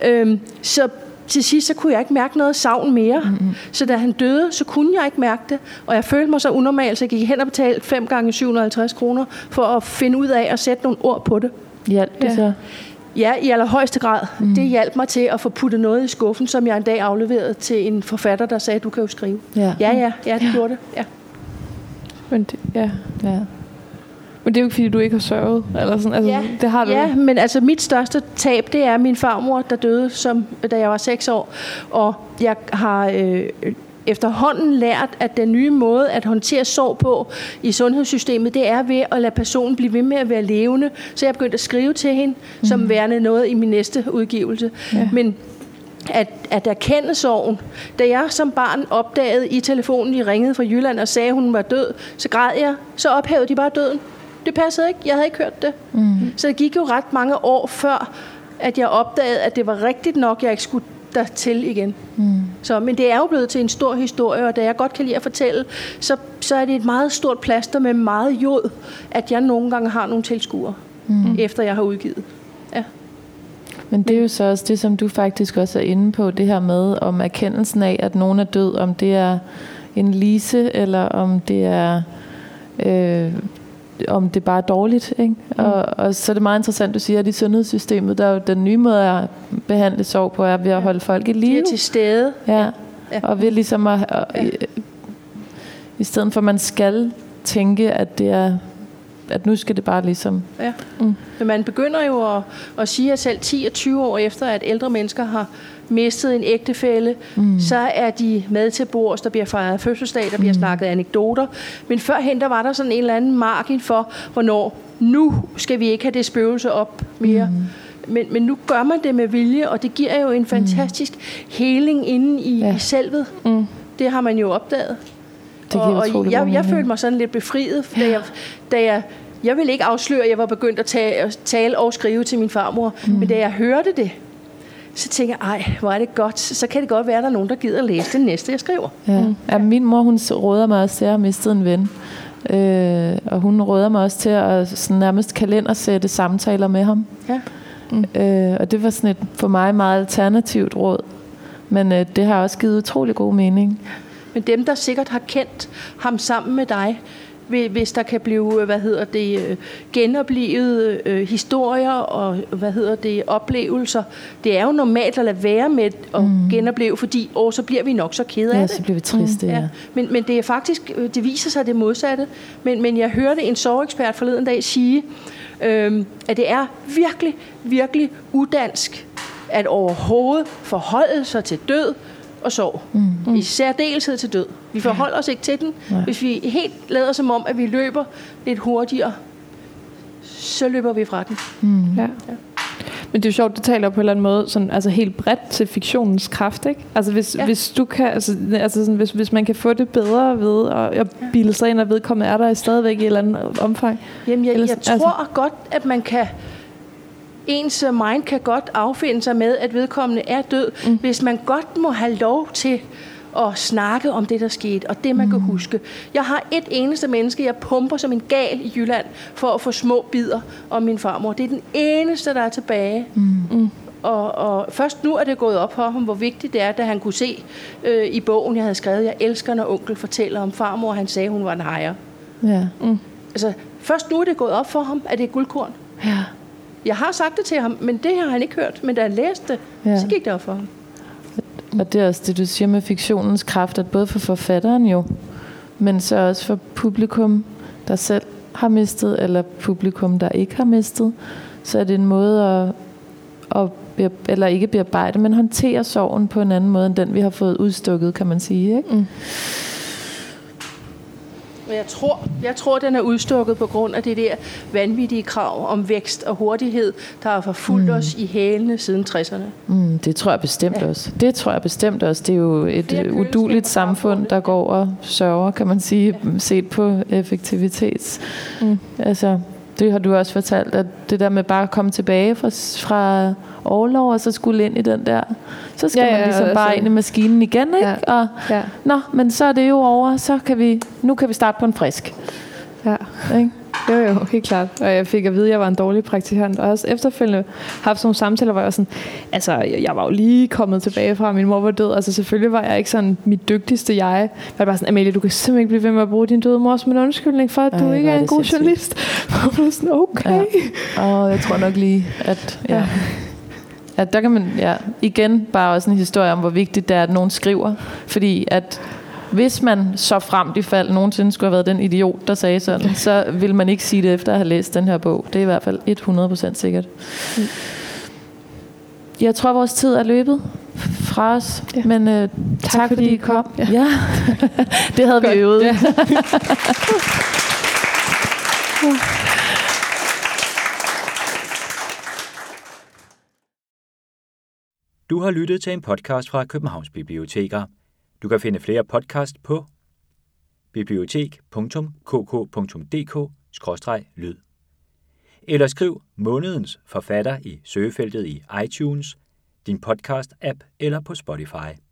Øhm, så til sidst så kunne jeg ikke mærke noget savn mere. Mm-hmm. Så da han døde, så kunne jeg ikke mærke det. Og jeg følte mig så unormal, så jeg gik hen og betalte 5 gange 750 kroner for at finde ud af at sætte nogle ord på det. Hjalp det ja. så? Ja, i allerhøjeste grad. Mm. Det hjalp mig til at få puttet noget i skuffen, som jeg en dag afleverede til en forfatter, der sagde, du kan jo skrive. Ja, ja, ja, ja det ja. gjorde det. Ja. Men det, ja. ja. Men det er jo ikke, fordi du ikke har sørget. Eller sådan. Altså, ja, det har du. ja, men altså mit største tab, det er min farmor, der døde, som, da jeg var 6 år. Og jeg har øh, efterhånden lært, at den nye måde at håndtere sorg på i sundhedssystemet, det er ved at lade personen blive ved med at være levende. Så jeg begyndte at skrive til hende, mm. som værende noget i min næste udgivelse. Ja. Men at, at erkende sorgen. Da jeg som barn opdagede i telefonen, de ringede fra Jylland og sagde, at hun var død, så græd jeg. Så ophævede de bare døden. Det passede ikke. Jeg havde ikke hørt det. Mm. Så det gik jo ret mange år før, at jeg opdagede, at det var rigtigt nok, jeg ikke skulle der til igen. Mm. Så, men det er jo blevet til en stor historie, og da jeg godt kan lide at fortælle, så, så er det et meget stort plaster med meget jod, at jeg nogle gange har nogle tilskuere, mm. efter jeg har udgivet. Ja. Men det er jo så også det, som du faktisk også er inde på, det her med om erkendelsen af, at nogen er død, om det er en lise, eller om det er øh, om det bare er dårligt. Ikke? Mm. Og, og så er det meget interessant, du siger, at i sundhedssystemet, der er jo den nye måde at behandle sorg på, er ved at holde folk i live. De er til stede. Ja, ja. og ved ligesom at, at ja. i, i stedet for, at man skal tænke, at det er at nu skal det bare ligesom... Ja. Mm. Men man begynder jo at, at sige, at selv 10 og 20 år efter, at ældre mennesker har mistet en ægtefælle, mm. så er de med til bords, der bliver fejret fødselsdag, der bliver mm. snakket anekdoter. Men førhen, der var der sådan en eller anden margin for, hvornår nu skal vi ikke have det spøgelse op mere. Mm. Men, men nu gør man det med vilje, og det giver jo en fantastisk mm. heling inde i, ja. i selvet. Mm. Det har man jo opdaget. Det og, og jeg, jeg følte mig sådan lidt befriet, da jeg, da jeg jeg ville ikke afsløre, at jeg var begyndt at tale, tale og skrive til min farmor, mm. men da jeg hørte det, så tænker jeg, ej, hvor er det godt. Så kan det godt være, at der er nogen, der gider at læse det næste, jeg skriver. Ja. Mm. ja min mor, hun råder mig også til at have mistet en ven. Øh, og hun råder mig også til at sådan nærmest kalendersætte samtaler med ham. Ja. Mm. Øh, og det var sådan et for mig meget alternativt råd. Men øh, det har også givet utrolig god mening. Men dem, der sikkert har kendt ham sammen med dig, hvis der kan blive, hvad hedder det, øh, genoplevet øh, historier og, hvad hedder det, oplevelser. Det er jo normalt at lade være med at mm. genopleve, fordi åh, så bliver vi nok så kede af ja, det. så bliver vi triste, mm. ja. ja. Men, men det er faktisk, øh, det viser sig det modsatte. Men, men jeg hørte en sorgekspert forleden dag sige, øh, at det er virkelig, virkelig udansk at overhovedet forholde sig til død, og sorg. Mm. I særdeleshed til død. Vi forholder ja. os ikke til den. Nej. Hvis vi helt lader som om, at vi løber lidt hurtigere, så løber vi fra den. Mm. Ja. ja. Men det er jo sjovt, du taler på en eller anden måde sådan, altså helt bredt til fiktionens kraft, ikke? Altså hvis, ja. hvis du kan, altså, altså sådan, hvis, hvis man kan få det bedre ved at, at bilde sig ind, at vedkommende er der stadigvæk i et eller andet omfang. Jamen, jeg, Eller jeg sådan- tror altså, godt, at man kan ens mind kan godt affinde sig med, at vedkommende er død, mm. hvis man godt må have lov til at snakke om det, der skete, og det, man mm. kan huske. Jeg har et eneste menneske, jeg pumper som en gal i Jylland, for at få små bidder om min farmor. Det er den eneste, der er tilbage. Mm. Og, og først nu er det gået op for ham, hvor vigtigt det er, da han kunne se øh, i bogen, jeg havde skrevet, jeg elsker, når onkel fortæller om farmor, han sagde, hun var en hejer. Ja. Altså, først nu er det gået op for ham, at det er guldkorn. Ja. Jeg har sagt det til ham, men det har han ikke hørt. Men da han læste det, Ja. så gik det op for ham. Og det er også det, du siger med fiktionens kraft, at både for forfatteren jo, men så også for publikum, der selv har mistet, eller publikum, der ikke har mistet, så er det en måde at, at eller ikke bearbejde, men håndtere sorgen på en anden måde, end den vi har fået udstukket, kan man sige. Ikke? Mm. Men jeg tror, jeg tror, den er udstukket på grund af det der vanvittige krav om vækst og hurtighed, der har forfulgt mm. os i hælene siden 60'erne. Mm, det tror jeg bestemt ja. også. Det tror jeg bestemt også. Det er jo et øh, uduligt samfund, der går og sørger, kan man sige, ja. set på effektivitets. Mm. Altså, det har du også fortalt, at det der med bare at komme tilbage fra, fra overlov, og så skulle ind i den der, så skal Ja, ja, man ligesom bare ind i maskinen igen, ikke? Ja. Og, Ja. nå, men så er det jo over, så kan vi, nu kan vi starte på en frisk. Ja. Ikke? Jo, jo, helt klart. Og jeg fik at vide, at jeg var en dårlig praktikant. Og også efterfølgende haft sådan nogle samtaler, hvor jeg var sådan, altså, jeg var jo lige kommet tilbage fra, min mor var død. Altså, selvfølgelig var jeg ikke sådan mit dygtigste jeg. Jeg var bare sådan, Amalie, du kan simpelthen ikke blive ved med at bruge din døde mor som en undskyldning for, at du Ej, ikke hvor er en god sindssygt. journalist. Og jeg sådan, okay. Ja. Og jeg tror nok lige, at ja. Ja, der kan man ja, igen bare også en historie om, hvor vigtigt det er, at nogen skriver. Fordi at hvis man så frem i fald nogensinde skulle have været den idiot, der sagde sådan, så vil man ikke sige det efter at have læst den her bog. Det er i hvert fald 100% sikkert. Jeg tror, vores tid er løbet fra os. Ja. Men øh, tak, tak fordi I kom. Ja. ja. det havde vi øvet. Ja. Du har lyttet til en podcast fra Københavns Biblioteker. Du kan finde flere podcast på bibliotek.kk.dk-lyd. Eller skriv månedens forfatter i søgefeltet i iTunes, din podcast-app eller på Spotify.